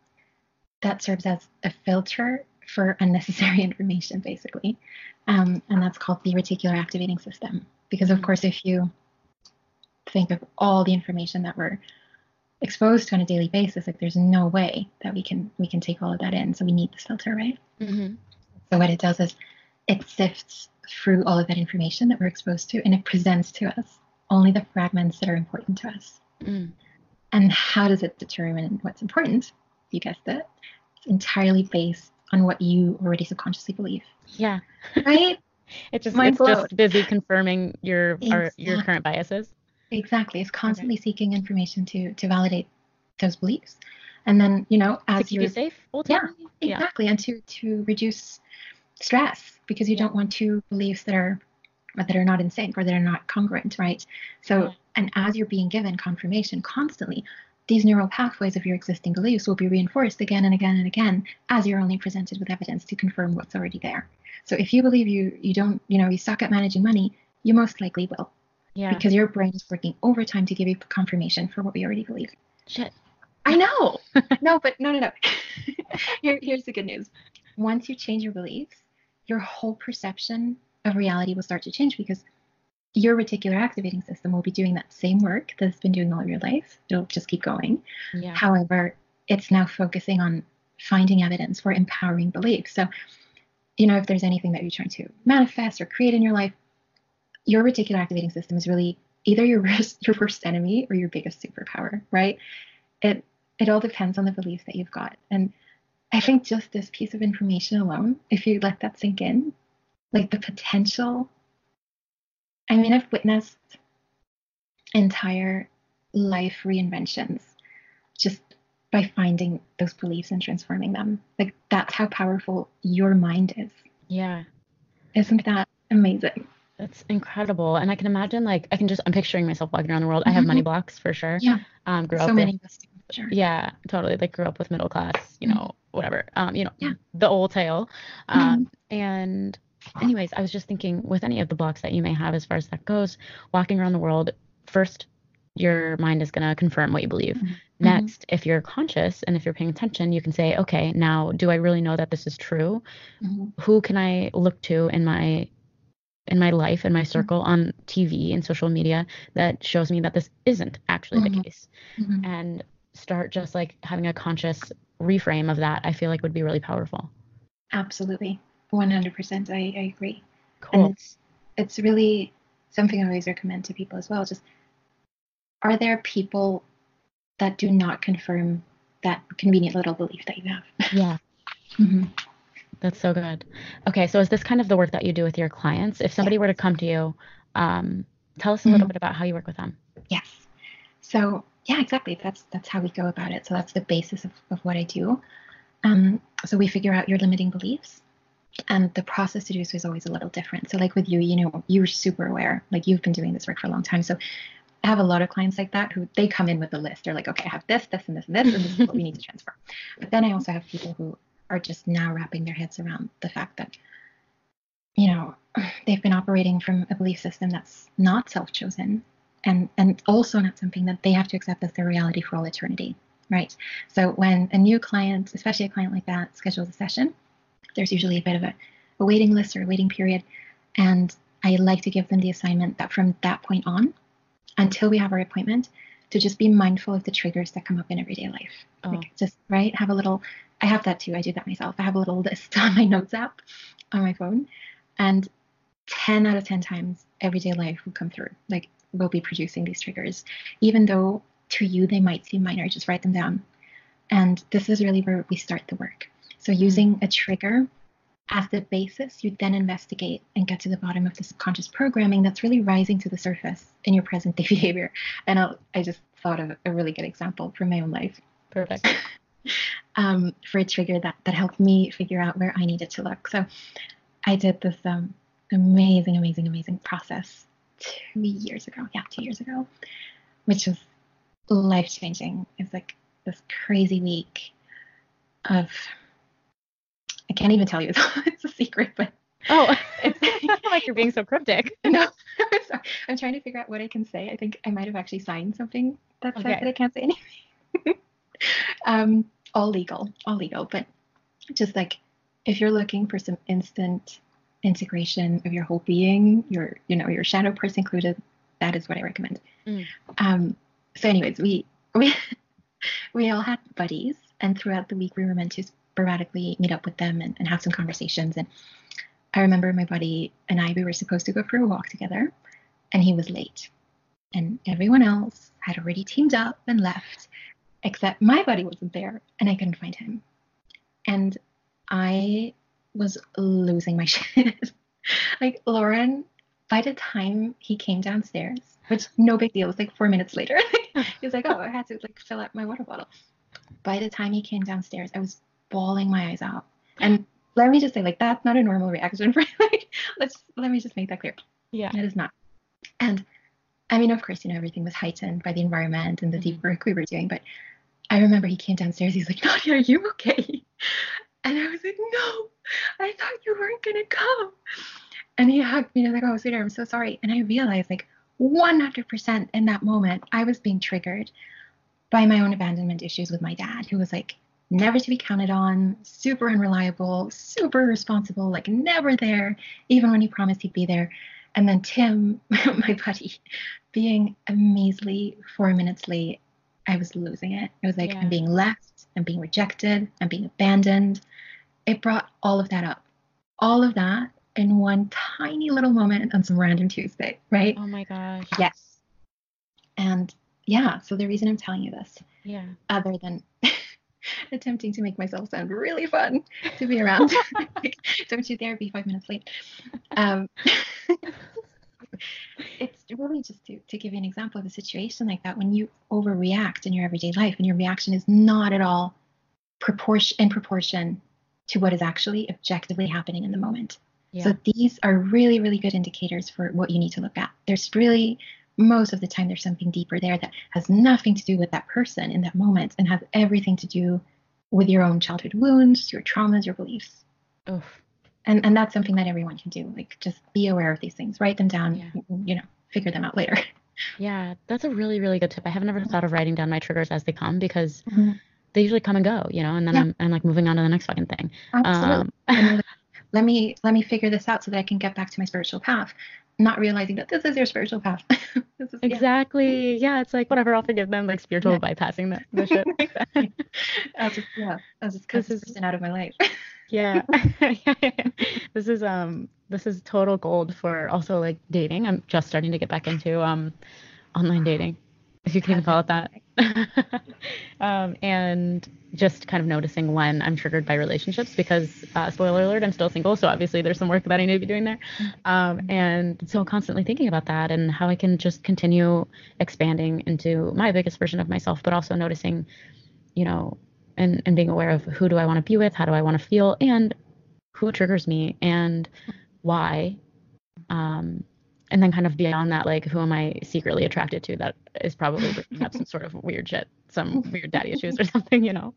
that serves as a filter for unnecessary [laughs] information, basically. Um, and that's called the reticular activating system. Because of course, if you think of all the information that we're exposed to on a daily basis, like there's no way that we can we can take all of that in. So we need this filter, right? Mm-hmm. So what it does is it sifts through all of that information that we're exposed to, and it presents to us only the fragments that are important to us. Mm. And how does it determine what's important? You guessed it. It's entirely based on what you already subconsciously believe. Yeah. Right? [laughs] It just Mind it's just busy confirming your our, your current biases. Exactly. It's constantly seeking information to to validate those beliefs. And then, you know, as you you're safe yeah, ultimately. Yeah. exactly. And to to reduce stress because you Yeah. don't want two beliefs that are that are not in sync or that are not congruent, right? So Yeah. and as you're being given confirmation constantly, these neural pathways of your existing beliefs will be reinforced again and again and again as you're only presented with evidence to confirm what's already there. So if you believe you you don't, you know, you suck at managing money, you most likely will Yeah. because your brain is working overtime to give you confirmation for what we already believe. Shit. I know. [laughs] no, but no, no, no. [laughs] Here, here's the good news. Once you change your beliefs, your whole perception of reality will start to change because your reticular activating system will be doing that same work that it's been doing all your life. It'll just keep going. Yeah. However, it's now focusing on finding evidence for empowering beliefs. So, you know, if there's anything that you're trying to manifest or create in your life, your reticular activating system is really either your [laughs] worst, your worst enemy or your biggest superpower, right? It it all depends on the beliefs that you've got. And I think just this piece of information alone, if you let that sink in, like the potential. I mean, I've witnessed entire life reinventions just by finding those beliefs and transforming them. Like that's how powerful your mind is. Yeah. Isn't that amazing? That's incredible. And I can imagine like I can just I'm picturing myself walking around the world. I have money blocks for sure. Yeah. Um grew so up with many of us do, for sure. yeah, totally. Like grew up with middle class, you Mhm. know, whatever. Um, you know, Yeah. the old tale. Um and anyways, I was just thinking with any of the blocks that you may have as far as that goes, walking around the world, first your mind is going to confirm what you believe. Mhm. Next, if you're conscious and if you're paying attention, you can say, okay, now do I really know that this is true? Who can I look to in my in my life in my Mm-hmm. circle on TV and social media that shows me that this isn't actually the Mhm. case? Mhm. And start just like having a conscious reframe of that, I feel like would be really powerful. Absolutely. 100%. I, I agree. Cool. And it's, it's really something I always recommend to people as well. Just are there people that do not confirm that convenient little belief that you have? yeah. [laughs] Mhm. That's so good. Okay, so is this kind of the work that you do with your clients? If somebody were to come to you, um, tell us a little Mhm. bit about how you work with them. Yes. So yeah, exactly. That's that's how we go about it. So that's the basis of, of what I do. Um, so we figure out your limiting beliefs. And the process to do so is always a little different. So like with you, you know, you're super aware. Like you've been doing this work for a long time. So I have a lot of clients like that who they come in with a list. They're like, okay, I have this, this, and this, and this, and this is what we need to transfer. But then I also have people who are just now wrapping their heads around the fact that, you know, [sighs] they've been operating from a belief system that's not self-chosen and and also not something that they have to accept as their reality for all eternity right? So when a new client especially a client like that schedules a session there's usually a bit of a, a waiting list or a waiting period. And i like to give them the assignment that from that point on until we have our appointment to just be mindful of the triggers that come up in everyday life. Oh, like just right? Have a little i have that too. I do that myself. I have a little list [laughs] on my notes app on my phone. And 10 out of 10 times everyday life will come through. Like we'll be producing these triggers even though to you they might seem minor. Just write them down. And this is really where we start the work. So mm-hmm. using a trigger as the basis you then investigate and get to the bottom of the subconscious programming that's really rising to the surface in your present day [laughs] behavior. And I'll, i just thought of a really good example from my own life. Perfect. Um, for a trigger that that helped me figure out where I needed to look. So I did this um, amazing, amazing, amazing process two years ago. Yeah, two years ago, which was life changing. It's like this crazy week of I can't even tell you. [laughs] It's, a secret, but Oh, [laughs] it's [laughs] I'm like, you're being so cryptic. no, sorry. I'm trying to figure out what I can say. I think I might have actually signed something that says Okay. that I can't say anything. Um, all legal, all legal. But just like if you're looking for some instant integration of your whole being, your you know your shadow person included, that is what I recommend. Mm. Um, so, anyways, we we [laughs] we all had buddies, and throughout the week we were meant to sporadically meet up with them and, and have some conversations. And I remember my buddy and I we were supposed to go for a walk together, and he was late, and everyone else had already teamed up and left, except my buddy wasn't there, and I couldn't find him, and I was losing my [laughs] shit. like Lauren, by the time he came downstairs, which no big deal, it was like four minutes later. [laughs] he was like, [laughs] "Oh, I had to like fill up my water bottle." By the time he came downstairs, I was bawling my eyes out. And let me just say, like, that's not a normal reaction for like. Let's let me just make that clear. Yeah. It is not. And I mean, of course, you know, everything was heightened by the environment and the mm-hmm. deep work we were doing. But I remember he came downstairs. He's like, Nadia, are you okay? [laughs] And I was like, no, I thought you weren't going to come. And he hugged me and I was like, oh, sweetheart, I'm so sorry. And I realized, like, 100% in that moment, I was being triggered by my own abandonment issues with my dad, who was like, never to be counted on, super unreliable, super irresponsible, like never there, even when he promised he'd be there. And then Tim, [laughs] my buddy, being a measly four minutes late, I was losing it. It was like Yeah. I'm being left, I'm being rejected, I'm being abandoned. It brought all of that up. All of that in one tiny little moment on some random Tuesday, right? Oh my gosh. Yes. And yeah, so the reason I'm telling you this, Yeah. other than [laughs] attempting to make myself sound really fun to be around, [laughs] [laughs] don't you dare be five minutes late. Um, it's really just to, to give you an example of a situation like that when you overreact in your everyday life and your reaction is not at all proportion in proportion to what is actually objectively happening in the moment. Yeah. So these are really, really good indicators for what you need to look at. There's really most of the time there's something deeper there that has nothing to do with that person in that moment and has everything to do with your own childhood wounds, your traumas, your beliefs. Oof. And and that's something that everyone can do. Like just be aware of these things, write them down, Yeah. you know, figure them out later. [laughs] Yeah, that's a really, really good tip. I have never thought of writing down my triggers as they come because Mhm. they usually come and go, you know, and then Yeah. I'm, I'm like moving on to the next fucking thing. Absolutely. Um, [laughs] And you're [laughs] like, let me let me figure this out so that I can get back to my spiritual path, not realizing that this is your spiritual path. this is, exactly. Yeah, it's like whatever, I'll forgive them, like spiritual Yeah. bypassing the, the shit. Exactly. I'll just yeah, I'll just cut This this is- person out of my life. Yeah. [laughs] [laughs] this is um this is total gold for also like dating. I'm just starting to get back into um online dating, if you can even call it that. [laughs] um and just kind of noticing when I'm triggered by relationships because uh, spoiler alert, I'm still single, so obviously there's some work that I need to be doing there. Um and so constantly thinking about that and how I can just continue expanding into my biggest version of myself, but also noticing, you know, and, and being aware of who do I want to be with, how do I want to feel, and who triggers me and why. Um, and then kind of beyond that, like who am I secretly attracted to that is probably bringing up some [laughs] sort of weird shit, some weird daddy issues or something, you know?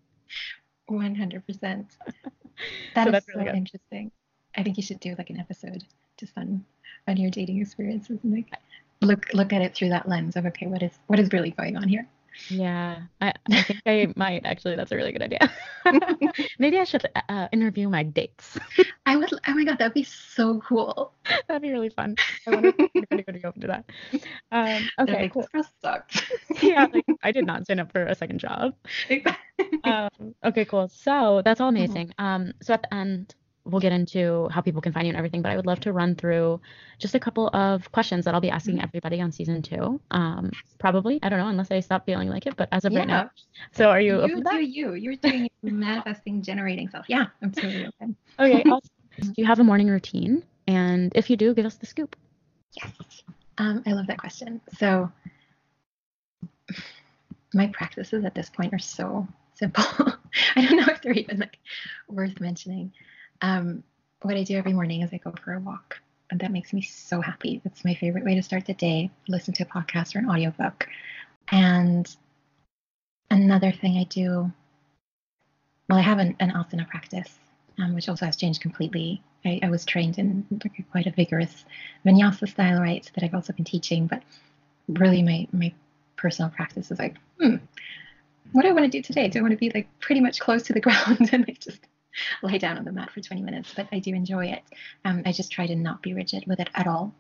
One hundred percent. [laughs] That is that's so really good. interesting. I think you should do like an episode just on on your dating experiences and like look look at it through that lens of okay, what is what is really going on here? Yeah, I, I think I [laughs] might actually. That's a really good idea. [laughs] Maybe I should uh, interview my dates. [laughs] I would. Oh my god, that'd be so cool. That'd be really fun. I wonder if anybody would go into that. Um, okay, cool. this girl. Yeah, like I did not sign up for a second job. um, okay, cool. So that's all amazing. Um, so at the end, we'll get into how people can find you and everything, but I would love to run through just a couple of questions that I'll be asking everybody on season two. Um, probably, I don't know, unless I stop feeling like it, but as of right now. So are you you open to do that? you. You're doing manifesting, generating self. Yeah, I'm totally open. Okay, [laughs] awesome. Do you have a morning routine? And if you do, give us the scoop. Yes. Um, I love that question. So my practices at this point are so simple. [laughs] I don't know if they're even like worth mentioning. Um, what I do every morning is I go for a walk. And that makes me so happy. It's my favorite way to start the day. Listen to a podcast or an audiobook. And another thing I do, well, I have an, an asana practice, um, which also has changed completely I, I was trained in quite a vigorous vinyasa style, right? That I've also been teaching, but really my my personal practice is like, hmm, what do I want to do today? Do I want to be like pretty much close to the [laughs] ground and like just [laughs] lie down on the mat for 20 minutes? But I do enjoy it. Um, I just try to not be rigid with it at all.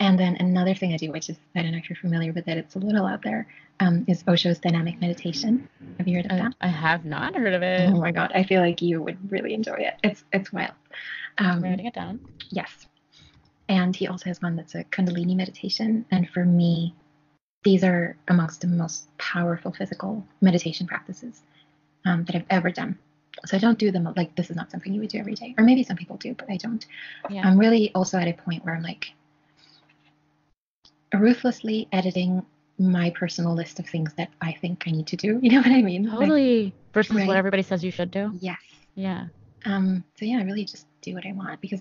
And then another thing I do, which is I don't know if you're familiar with it, it's a little out there, um, is Osho's dynamic meditation. Have you heard of I, that? I have not heard of it. Oh my god, I feel like you would really enjoy it. It's it's wild. I'm Um, writing it down. yes. And he also has one that's a Kundalini meditation. And for me, these are amongst the most powerful physical meditation practices um, that I've ever done. So I don't do them like this is not something you would do every day, or maybe some people do, but I don't. Yeah. I'm really also at a point where I'm like ruthlessly editing my personal list of things that I think I need to do. [laughs] You know what I mean? Like, totally. Versus Right. what everybody says you should do. yes. Yeah. Um, so yeah, I really just do what I want because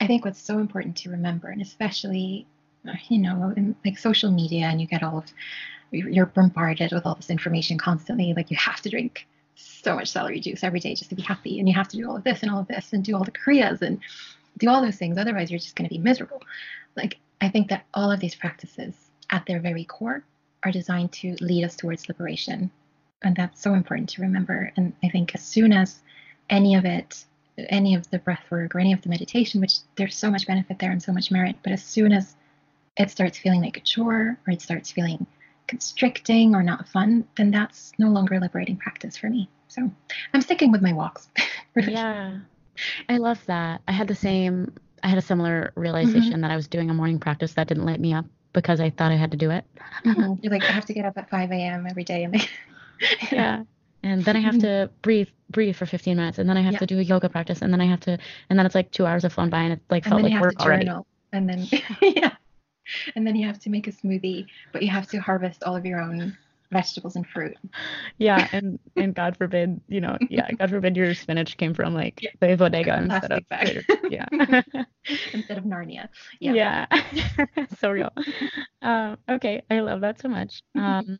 I think what's so important to remember, and especially, uh, you know, in like social media, and you get all of, you're bombarded with all this information constantly. Like you have to drink so much celery juice every day just to be happy, and you have to do all of this and all of this, and do all the kriyas and do all those things. Otherwise, you're just going to be miserable. Like I think that all of these practices, at their very core, are designed to lead us towards liberation, and that's so important to remember. And I think as soon as any of it, any of the breath work or any of the meditation, which there's so much benefit there and so much merit, but as soon as it starts feeling like a chore or it starts feeling constricting or not fun, then that's no longer a liberating practice for me. So I'm sticking with my walks. [laughs] really. Yeah. I love that. I had the same, I had a similar realization that I was doing a morning practice that didn't light me up because I thought I had to do it. Mhm. [laughs] You're like, I have to get up at 5 a.m. every day. And [laughs] Yeah. And then I have to breathe, breathe for 15 minutes, and then I have Yeah. to do a yoga practice, and then I have to, and then it's like two hours have flown by, and it like and felt like work already. And then, yeah. And then you have to make a smoothie, but you have to harvest all of your own vegetables and fruit. Yeah, and and God forbid, you know, yeah, God forbid your spinach came from like Yeah. the bodega instead of bag. Yeah. [laughs] instead of Narnia. Yeah. Yeah. [laughs] so real. Um, okay, I love that so much. Um,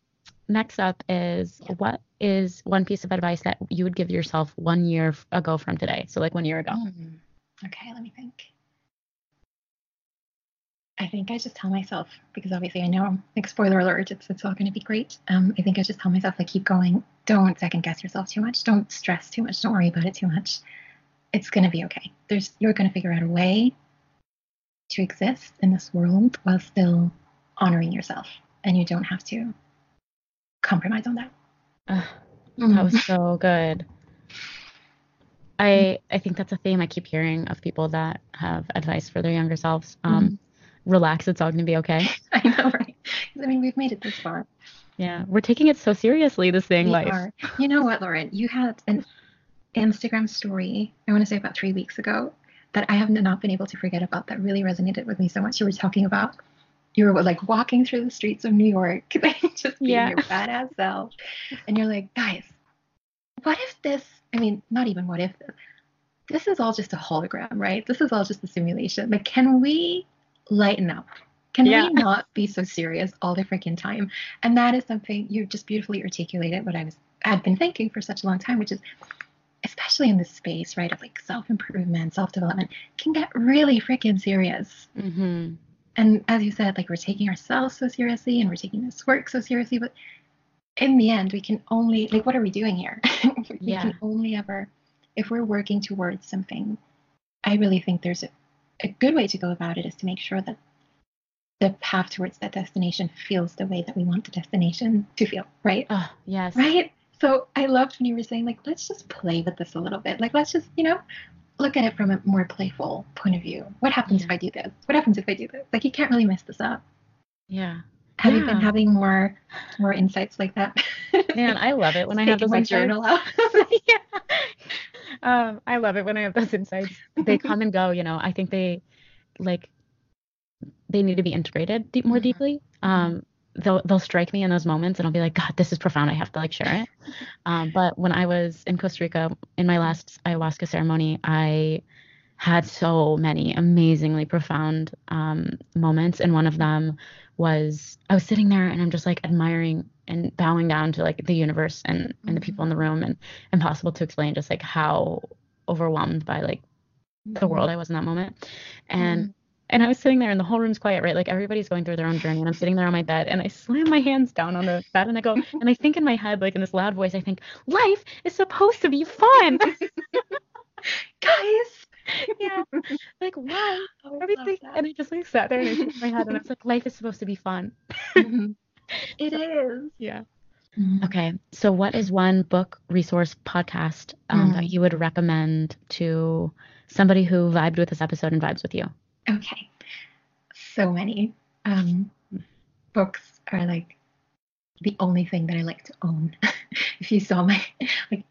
next up is what is one piece of advice that you would give yourself one year ago from today? So like one year ago. Hmm. Okay, let me think. I think I just tell myself because obviously I know like spoiler alert, it's it's all going to be great. Um, I think I just tell myself like keep going. Don't second guess yourself too much. Don't stress too much. Don't worry about it too much. It's going to be okay. There's you're going to figure out a way to exist in this world while still honoring yourself, and you don't have to compromise on that. Ugh, that was so good. I I think that's a theme I keep hearing of people that have advice for their younger selves. Um, Relax, it's all gonna be okay. [laughs] I know, right? I mean, we've made it this far. Yeah, we're taking it so seriously. This thing, We life. are. You know what, Lauren? You had an Instagram story, I want to say about three weeks ago, that I have not been able to forget about that really resonated with me so much. You were talking about, you were like walking through the streets of New York, [laughs] just being Yeah. your badass self. And you're like, guys, what if this, I mean, not even what if this, this is all just a hologram, right? This is all just a simulation. Like, can we lighten up? Can Yeah. we [laughs] not be so serious all the freaking time? And that is something you just beautifully articulated what I was had been thinking for such a long time, which is especially in this space, right, of like self-improvement, self-development, can get really freaking serious. Mm-hmm. And as you said, like we're taking ourselves so seriously and we're taking this work so seriously, but in the end, we can only like what are we doing here? [laughs] we Yeah. can only ever if we're working towards something, I really think there's a, a good way to go about it is to make sure that the path towards that destination feels the way that we want the destination to feel, right? Oh, yes. Right? So I loved when you were saying, like, let's just play with this a little bit. Like, let's just, you know, look at it from a more playful point of view. What happens if I do this? What happens if I do this? Like, you can't really mess this up. Yeah. Have you been having more more insights like that? Man, I love it when I [laughs] have those my journal out. [laughs] yeah. Um, I love it when I have those insights. They [laughs] come and go, you know. I think they like they need to be integrated deep, more Mhm. deeply. Um, they'll they'll strike me in those moments and I'll be like, God, this is profound. I have to like share it. [laughs] Um, but when I was in Costa Rica in my last ayahuasca ceremony, I had so many amazingly profound um, moments, and one of them was I was sitting there and I'm just like admiring and bowing down to like the universe and and the people in the room and impossible to explain just like how overwhelmed by like the world I was in that moment. And mm. and I was sitting there and the whole room's quiet, right? Like everybody's going through their own journey and I'm sitting there on my bed and I slam my hands down on the bed and I go [laughs] and I think in my head, like in this loud voice, I think, life is supposed to be fun. [laughs] Guys. [laughs] yeah. Like why? Everything and I just like sat there and I shook my head and I was like, life is supposed to be fun. Mm-hmm. [laughs] It is. Yeah. Okay. So, what is one book, resource, podcast um, mm-hmm. that you would recommend to somebody who vibed with this episode and vibes with you? Okay. So many. Um, books are like the only thing that I like to own. [laughs] if you saw my, like,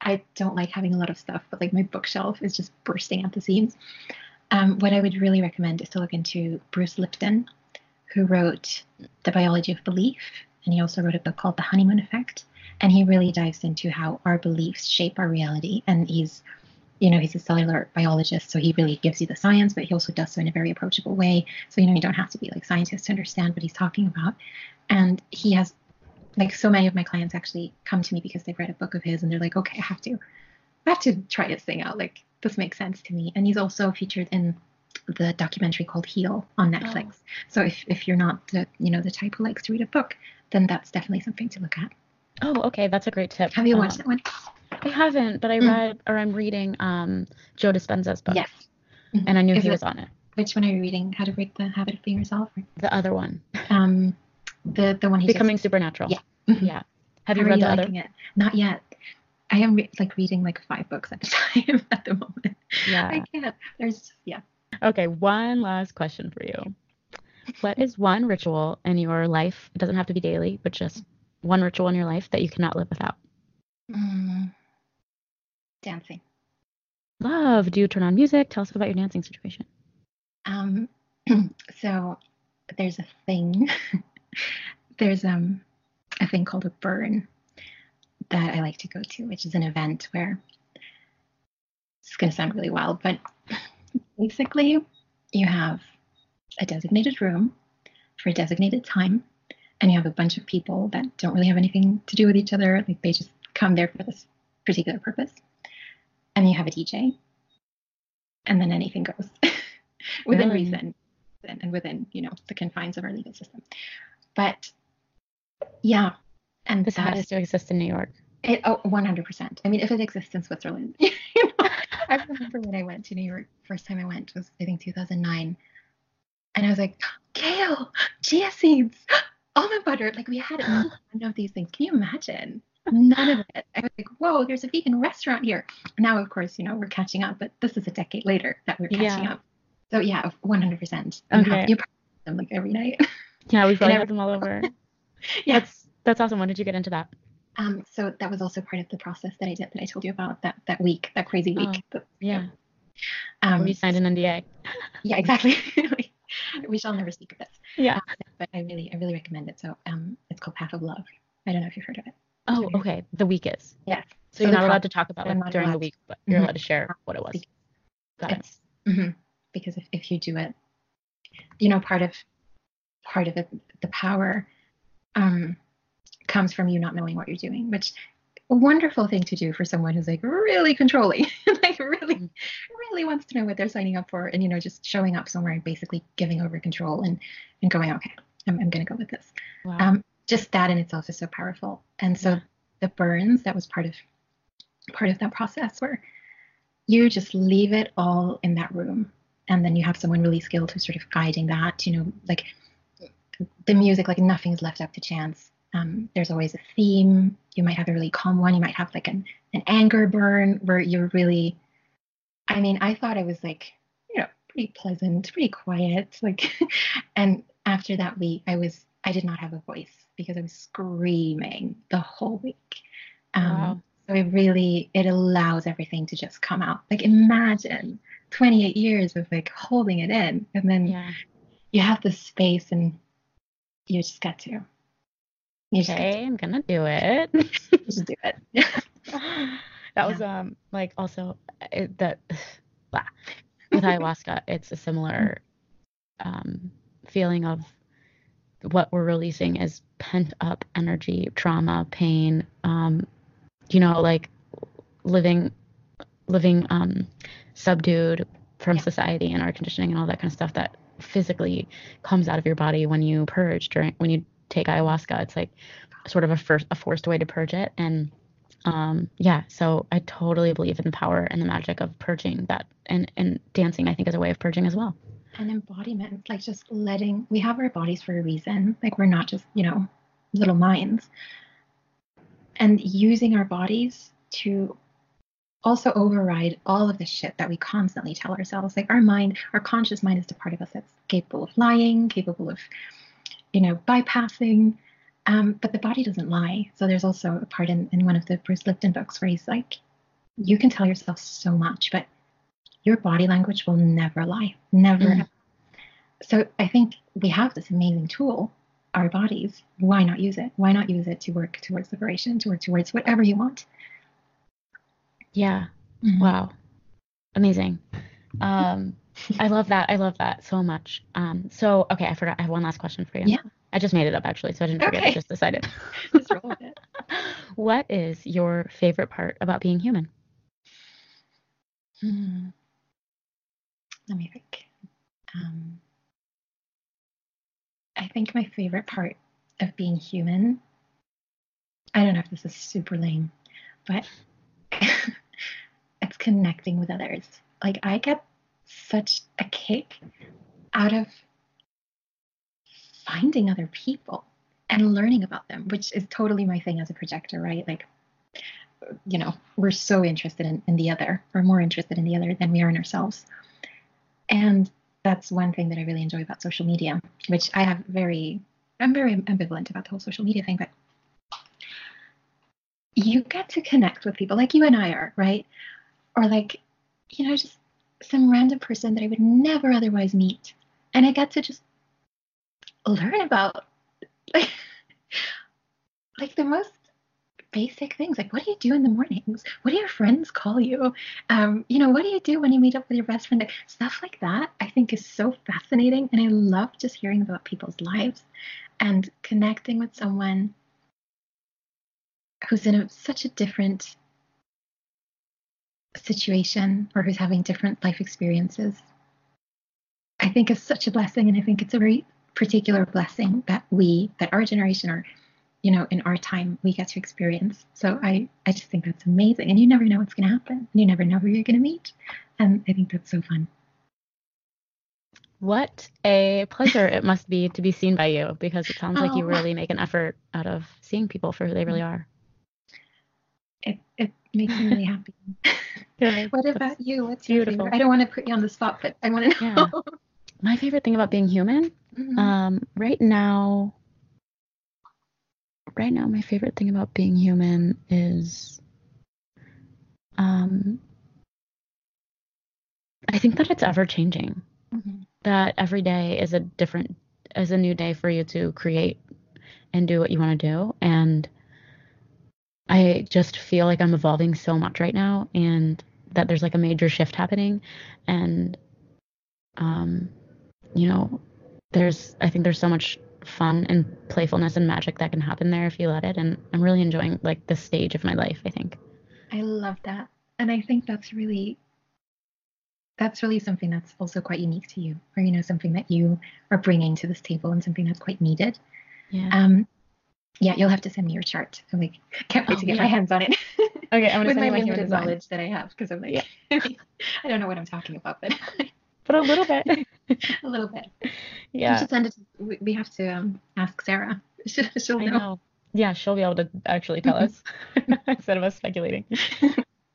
I don't like having a lot of stuff, but like my bookshelf is just bursting at the seams. Um, what I would really recommend is to look into Bruce Lipton, who wrote The Biology of Belief and he also wrote a book called The Honeymoon Effect. And he really dives into how our beliefs shape our reality. And he's, you know, he's a cellular biologist, so he really gives you the science, but he also does so in a very approachable way. So, you know, you don't have to be like scientists to understand what he's talking about. And he has, like, so many of my clients actually come to me because they've read a book of his and they're like, okay, I have to, I have to try this thing out. Like, this makes sense to me. And he's also featured in the documentary called Heal on Netflix. Oh. So if, if you're not the you know the type who likes to read a book, then that's definitely something to look at. Oh, okay, that's a great tip. Have you watched um, that one? I haven't, but I mm. read or I'm reading um, Joe Dispenza's book. Yes. Mm-hmm. And I knew Is he it, was on it. Which one are you reading? How to Break the Habit of Being Yourself? Or? The other one. Um, the the one he Becoming just... Supernatural. Yeah. Mm-hmm. Yeah. Have you How read the other? It? Not yet. I am re- like reading like five books at a [laughs] time at the moment. Yeah. I can't. There's yeah. Okay, one last question for you. What is one ritual in your life? It doesn't have to be daily, but just one ritual in your life that you cannot live without. Mm, dancing. Love. Do you turn on music? Tell us about your dancing situation. Um, [clears throat] so there's a thing. [laughs] there's um a thing called a burn that I like to go to, which is an event where it's going to sound really wild, but basically you have a designated room for a designated time, and you have a bunch of people that don't really have anything to do with each other. Like they just come there for this particular purpose. And you have a DJ, and then anything goes [laughs] within really? reason and within, you know, the confines of our legal system. But yeah. And this has to exist in New York. It, oh, 100%. I mean, if it exists in Switzerland, [laughs] you know, I remember when I went to New York, first time I went was, I think, 2009 and I was like, kale, chia seeds, almond butter. Like we had none [gasps] of these things. Can you imagine? None of it. I was like, whoa, there's a vegan restaurant here. Now, of course, you know, we're catching up, but this is a decade later that we're catching yeah. up. So yeah, 100%. Okay. You them like every night. Yeah, we've probably had them all over. [laughs] yeah. That's, that's awesome. When did you get into that? Um, so that was also part of the process that I did that I told you about that that week, that crazy week. Oh, yeah. Um, you signed an NDA. [laughs] yeah, exactly. [laughs] we shall never speak of this. Yeah. Uh, but I really, I really recommend it. So um, it's called Path of Love. I don't know if you've heard of it. Oh, okay. The week is. Yes. So, so you're not allowed to talk about it during the week, but you're mm-hmm. allowed to share what it was. Got it. Mm-hmm. Because if, if you do it, you know, part of part of it, the power um, comes from you not knowing what you're doing, which a wonderful thing to do for someone who's like really controlling, [laughs] like really, mm. really wants to know what they're signing up for, and you know, just showing up somewhere and basically giving over control and and going, okay, I'm, I'm going to go with this. Wow. Um, just that in itself is so powerful. And so yeah. the burns that was part of part of that process where you just leave it all in that room, and then you have someone really skilled who's sort of guiding that. You know, like the music, like nothing is left up to chance um, there's always a theme. You might have a really calm one. You might have like an, an anger burn where you're really, I mean, I thought I was like, you know, pretty pleasant, pretty quiet. Like, [laughs] and after that week, I was, I did not have a voice because I was screaming the whole week. Um, wow. So it really, it allows everything to just come out. Like, imagine 28 years of like holding it in, and then yeah. you have the space and you just get to okay, I'm gonna do it. Just [laughs] do it. [laughs] that was um like also it, that [sighs] with ayahuasca, [laughs] it's a similar um feeling of what we're releasing is pent up energy, trauma, pain, um, you know, like living living um subdued from Yeah. society and our conditioning and all that kind of stuff that physically comes out of your body when you purge during when you take ayahuasca. It's like sort of a first a forced way to purge it. And um yeah so i totally believe in the power and the magic of purging that and and dancing i think is a way of purging as well. And embodiment like just letting we have our bodies for a reason. Like we're not just you know little minds. And using our bodies to also override all of the shit that we constantly tell ourselves. Like our mind our conscious mind is the part of us that's capable of lying capable of you know bypassing um, but the body doesn't lie. So there's also a part in, in one of the bruce lipton books where he's like you can tell yourself so much but your body language will never lie never Mm. so i think we have this amazing tool our bodies. Why not use it? Why not use it to work towards liberation to work towards whatever you want? Yeah. Mhm. wow. Amazing. Um [laughs] i love that i love that so much um so okay i forgot i have one last question for you Yeah. i just made it up actually so i didn't forget i Okay. just decided [laughs] Just roll with it. [laughs] what is your favorite part about being human Hmm. Let me think. Um, I think my favorite part of being human, I don't know if this is super lame, but it's connecting with others. Like, I get such a kick out of finding other people and learning about them, which is totally my thing as a projector, right? Like, you know, we're so interested in, in the other, or more interested in the other than we are in ourselves. And that's one thing that I really enjoy about social media, which I have very, I'm very ambivalent about the whole social media thing, but you get to connect with people like you and I are, right? Or like, you know, just some random person that I would never otherwise meet. And I get to just learn about like, [laughs] like the most basic things. Like what do you do in the mornings? What do your friends call you? Um, you know what do you do when you meet up with your best friend? Stuff like that i think is so fascinating. And i love just hearing about people's lives and connecting with someone who's in a, such a different situation or who's having different life experiences. I think is such a blessing and i think it's a very particular blessing that we that our generation or you know in our time we get to experience. So i i just think that's amazing and you never know what's going to happen. And you never know who you're going to meet and i think that's so fun. What a pleasure it must be to be seen by you because it sounds like you Oh. really make an effort out of seeing people for who they really mm-hmm. are. it it makes me really happy [laughs] Good. what That's about you what's your beautiful. favorite i don't want to put you on the spot but i want to know My favorite thing about being human, Mhm. um, right now, right now, my favorite thing about being human is, um, I think that it's ever changing. Mhm. That every day is a different, is a new day for you to create and do what you want to do. And I just feel like I'm evolving so much right now, and that there's like a major shift happening, and um, you know, there's I think there's so much fun and playfulness and magic that can happen there if you let it, and I'm really enjoying like this stage of my life. I think. I love that. And I think that's really that's really something that's also quite unique to you or you know something that you are bringing to this table and something that's quite needed. Yeah. Um yeah, you'll have to send me your chart. I'm like can't wait Oh, to get yeah. my hands on it. [laughs] Okay, I'm gonna With send my you my limited knowledge that I have because I'm like [laughs] I don't know what I'm talking about, but But a little bit. [laughs] a little bit. You yeah. should send it to, we, we have to um, ask Sarah. She'll, she'll I know. know. Yeah, she'll be able to actually tell us instead of us speculating.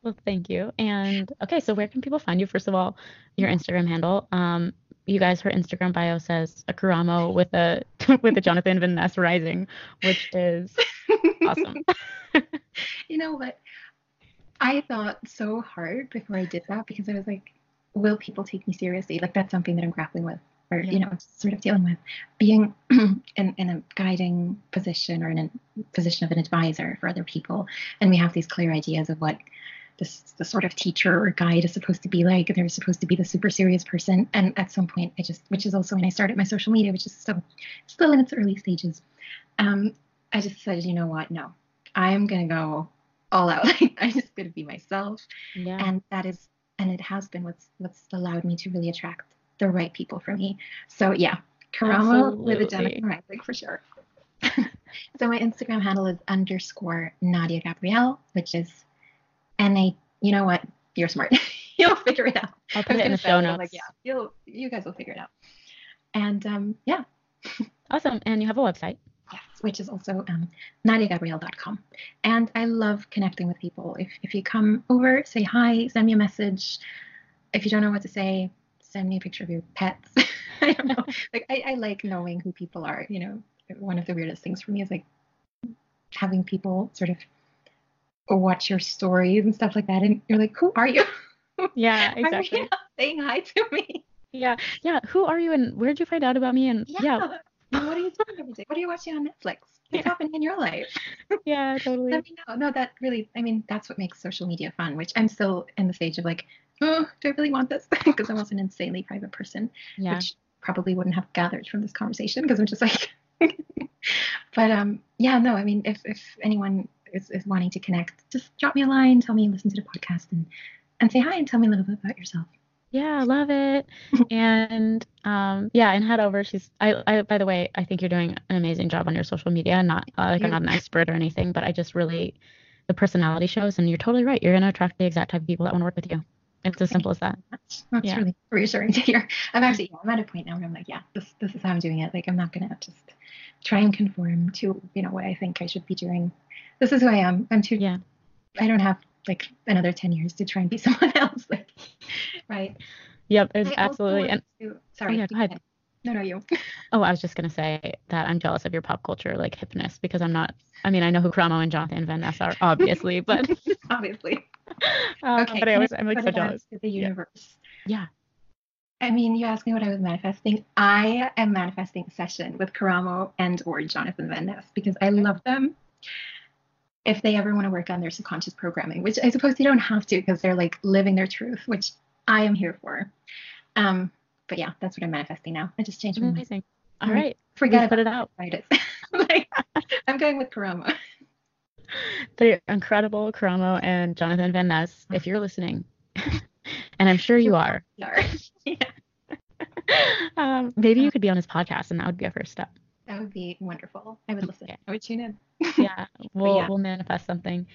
well, thank you. And okay, so where can people find you? First of all, your Instagram handle. Um, you guys, her Instagram bio says a Karamo with a [laughs] with a Jonathan Van Ness rising, which is awesome. [laughs] You know what? I thought so hard before I did that because I was like, will people take me seriously? Like that's something that I'm grappling with or Yeah. you know, sort of dealing with. Being [clears throat] in, in a guiding position or in a position of an advisor for other people. And we have these clear ideas of what this the sort of teacher or guide is supposed to be like. They're supposed to be the super serious person. And at some point I just which is also when I started my social media, which is still still in its early stages. Um, I just decided, you know what, no. I am gonna go all out. Like [laughs] I'm just gonna be myself. Yeah. And that is and it has been what's what's allowed me to really attract the right people for me. So yeah, Karamo with a Gemini rising for sure. [laughs] so my Instagram handle is underscore Nadia Gabrielle, which is N A. You know what? You're smart. [laughs] you'll figure it out. I'll put it in the show notes. Like, yeah, you'll you guys will figure it out. And um, yeah. [laughs] awesome. And you have a website. Yes, which is also um, nadiagabrielle.com. And I love connecting with people. If if you come over, say hi, send me a message. If you don't know what to say, send me a picture of your pets. [laughs] I don't know. like I, I like knowing who people are. You know, one of the weirdest things for me is like having people sort of watch your stories and stuff like that, and you're like, who are you? [laughs] Yeah, exactly. saying hi to me. Yeah, yeah. Who are you, and where did you find out about me? And yeah, yeah. [laughs] what are you doing every day? What are you watching on Netflix? [laughs] What's yeah. happening in your life? yeah, totally. Let me know. No, that really, I mean, that's what makes social media fun. Which I'm still in the stage of like, oh, do I really want this? Because I'm also an insanely private person, yeah. which probably wouldn't have gathered from this conversation because I'm just like. but um, yeah, no, I mean, if if anyone is, is wanting to connect, just drop me a line, tell me you listen to the podcast, and and say hi and tell me a little bit about yourself. Yeah, I love it. [laughs] and um, yeah, and head over. She's I, I by the way, I think you're doing an amazing job on your social media. Not uh, like I'm not an expert or anything, but I just really the personality shows and you're totally right. You're gonna attract the exact type of people that want to work with you. It's as simple as that. That's, that's yeah. really reassuring [laughs] to hear. I'm actually yeah, I'm at a point now where I'm like, yeah, this this is how I'm doing it. Like I'm not gonna just try and conform to, you know, what I think I should be doing. This is who I am. I'm too yeah. I don't have like another 10 years to try and be [laughs] someone else like right yep It's absolutely and to, sorry oh, yeah, go ahead. no no you [laughs] oh i was just going to say that i'm jealous of your pop culture like hipness because i'm not i mean i know who Karamo and jonathan van ness are [laughs] obviously but obviously um, okay but i always i'm like so jealous the universe yeah. yeah. I mean, you asked me what I was manifesting. I am manifesting a session with Karamo and or Jonathan Van Ness because I love them if they ever want to work on their subconscious programming, which I suppose they don't have to because they're like living their truth, which I am here for. Um, but yeah, that's what I'm manifesting now. I just changed my Amazing. All mm-hmm. right. Forget put it out. It [laughs] like, I'm going with Karamo. The incredible Karamo and Jonathan Van Ness, if you're listening, [laughs] and I'm sure you are. are. [laughs] yeah. um, maybe you could be on his podcast, and that would be a first step. That would be wonderful. I would listen. I would tune in. yeah, [laughs] we'll yeah. we'll manifest something.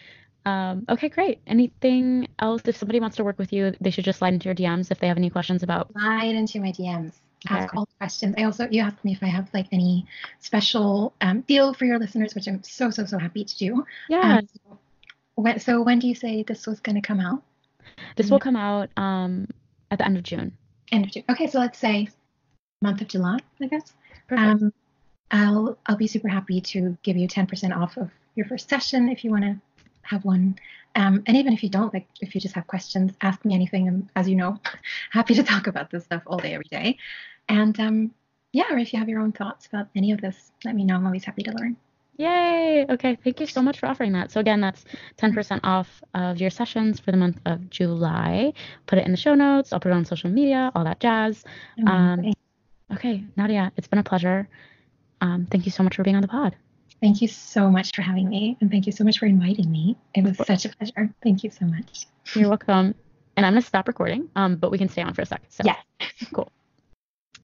Um, okay, great. Anything else? If somebody wants to work with you, they should just slide into your DMs if they have any questions about. Slide into my DMs. Okay. Ask all questions. I also you asked me if I have like any special um, deal for your listeners, which I'm so so so happy to do. Yeah. Um, so, when, so when do you say this was going to come out? This will come out um, at the end of June. End of June. Okay, so let's say month of July, I guess. Perfect. Um, I'll I'll be super happy to give you 10% off of your first session if you want to have one. Um, and even if you don't, like if you just have questions, ask me anything. I'm, as you know, [laughs] happy to talk about this stuff all day, every day. And um, yeah, or if you have your own thoughts about any of this, let me know. I'm always happy to learn. Yay! Okay, thank you so much for offering that. So again, that's 10% off of your sessions for the month of July. Put it in the show notes. I'll put it on social media, all that jazz. Um, okay, Nadia, it's been a pleasure um, thank you so much for being on the pod. Thank you so much for having me. And thank you so much for inviting me. It was such a pleasure. Thank you so much. You're welcome. And I'm going to stop recording, um, but we can stay on for a second. So. Yeah. Cool.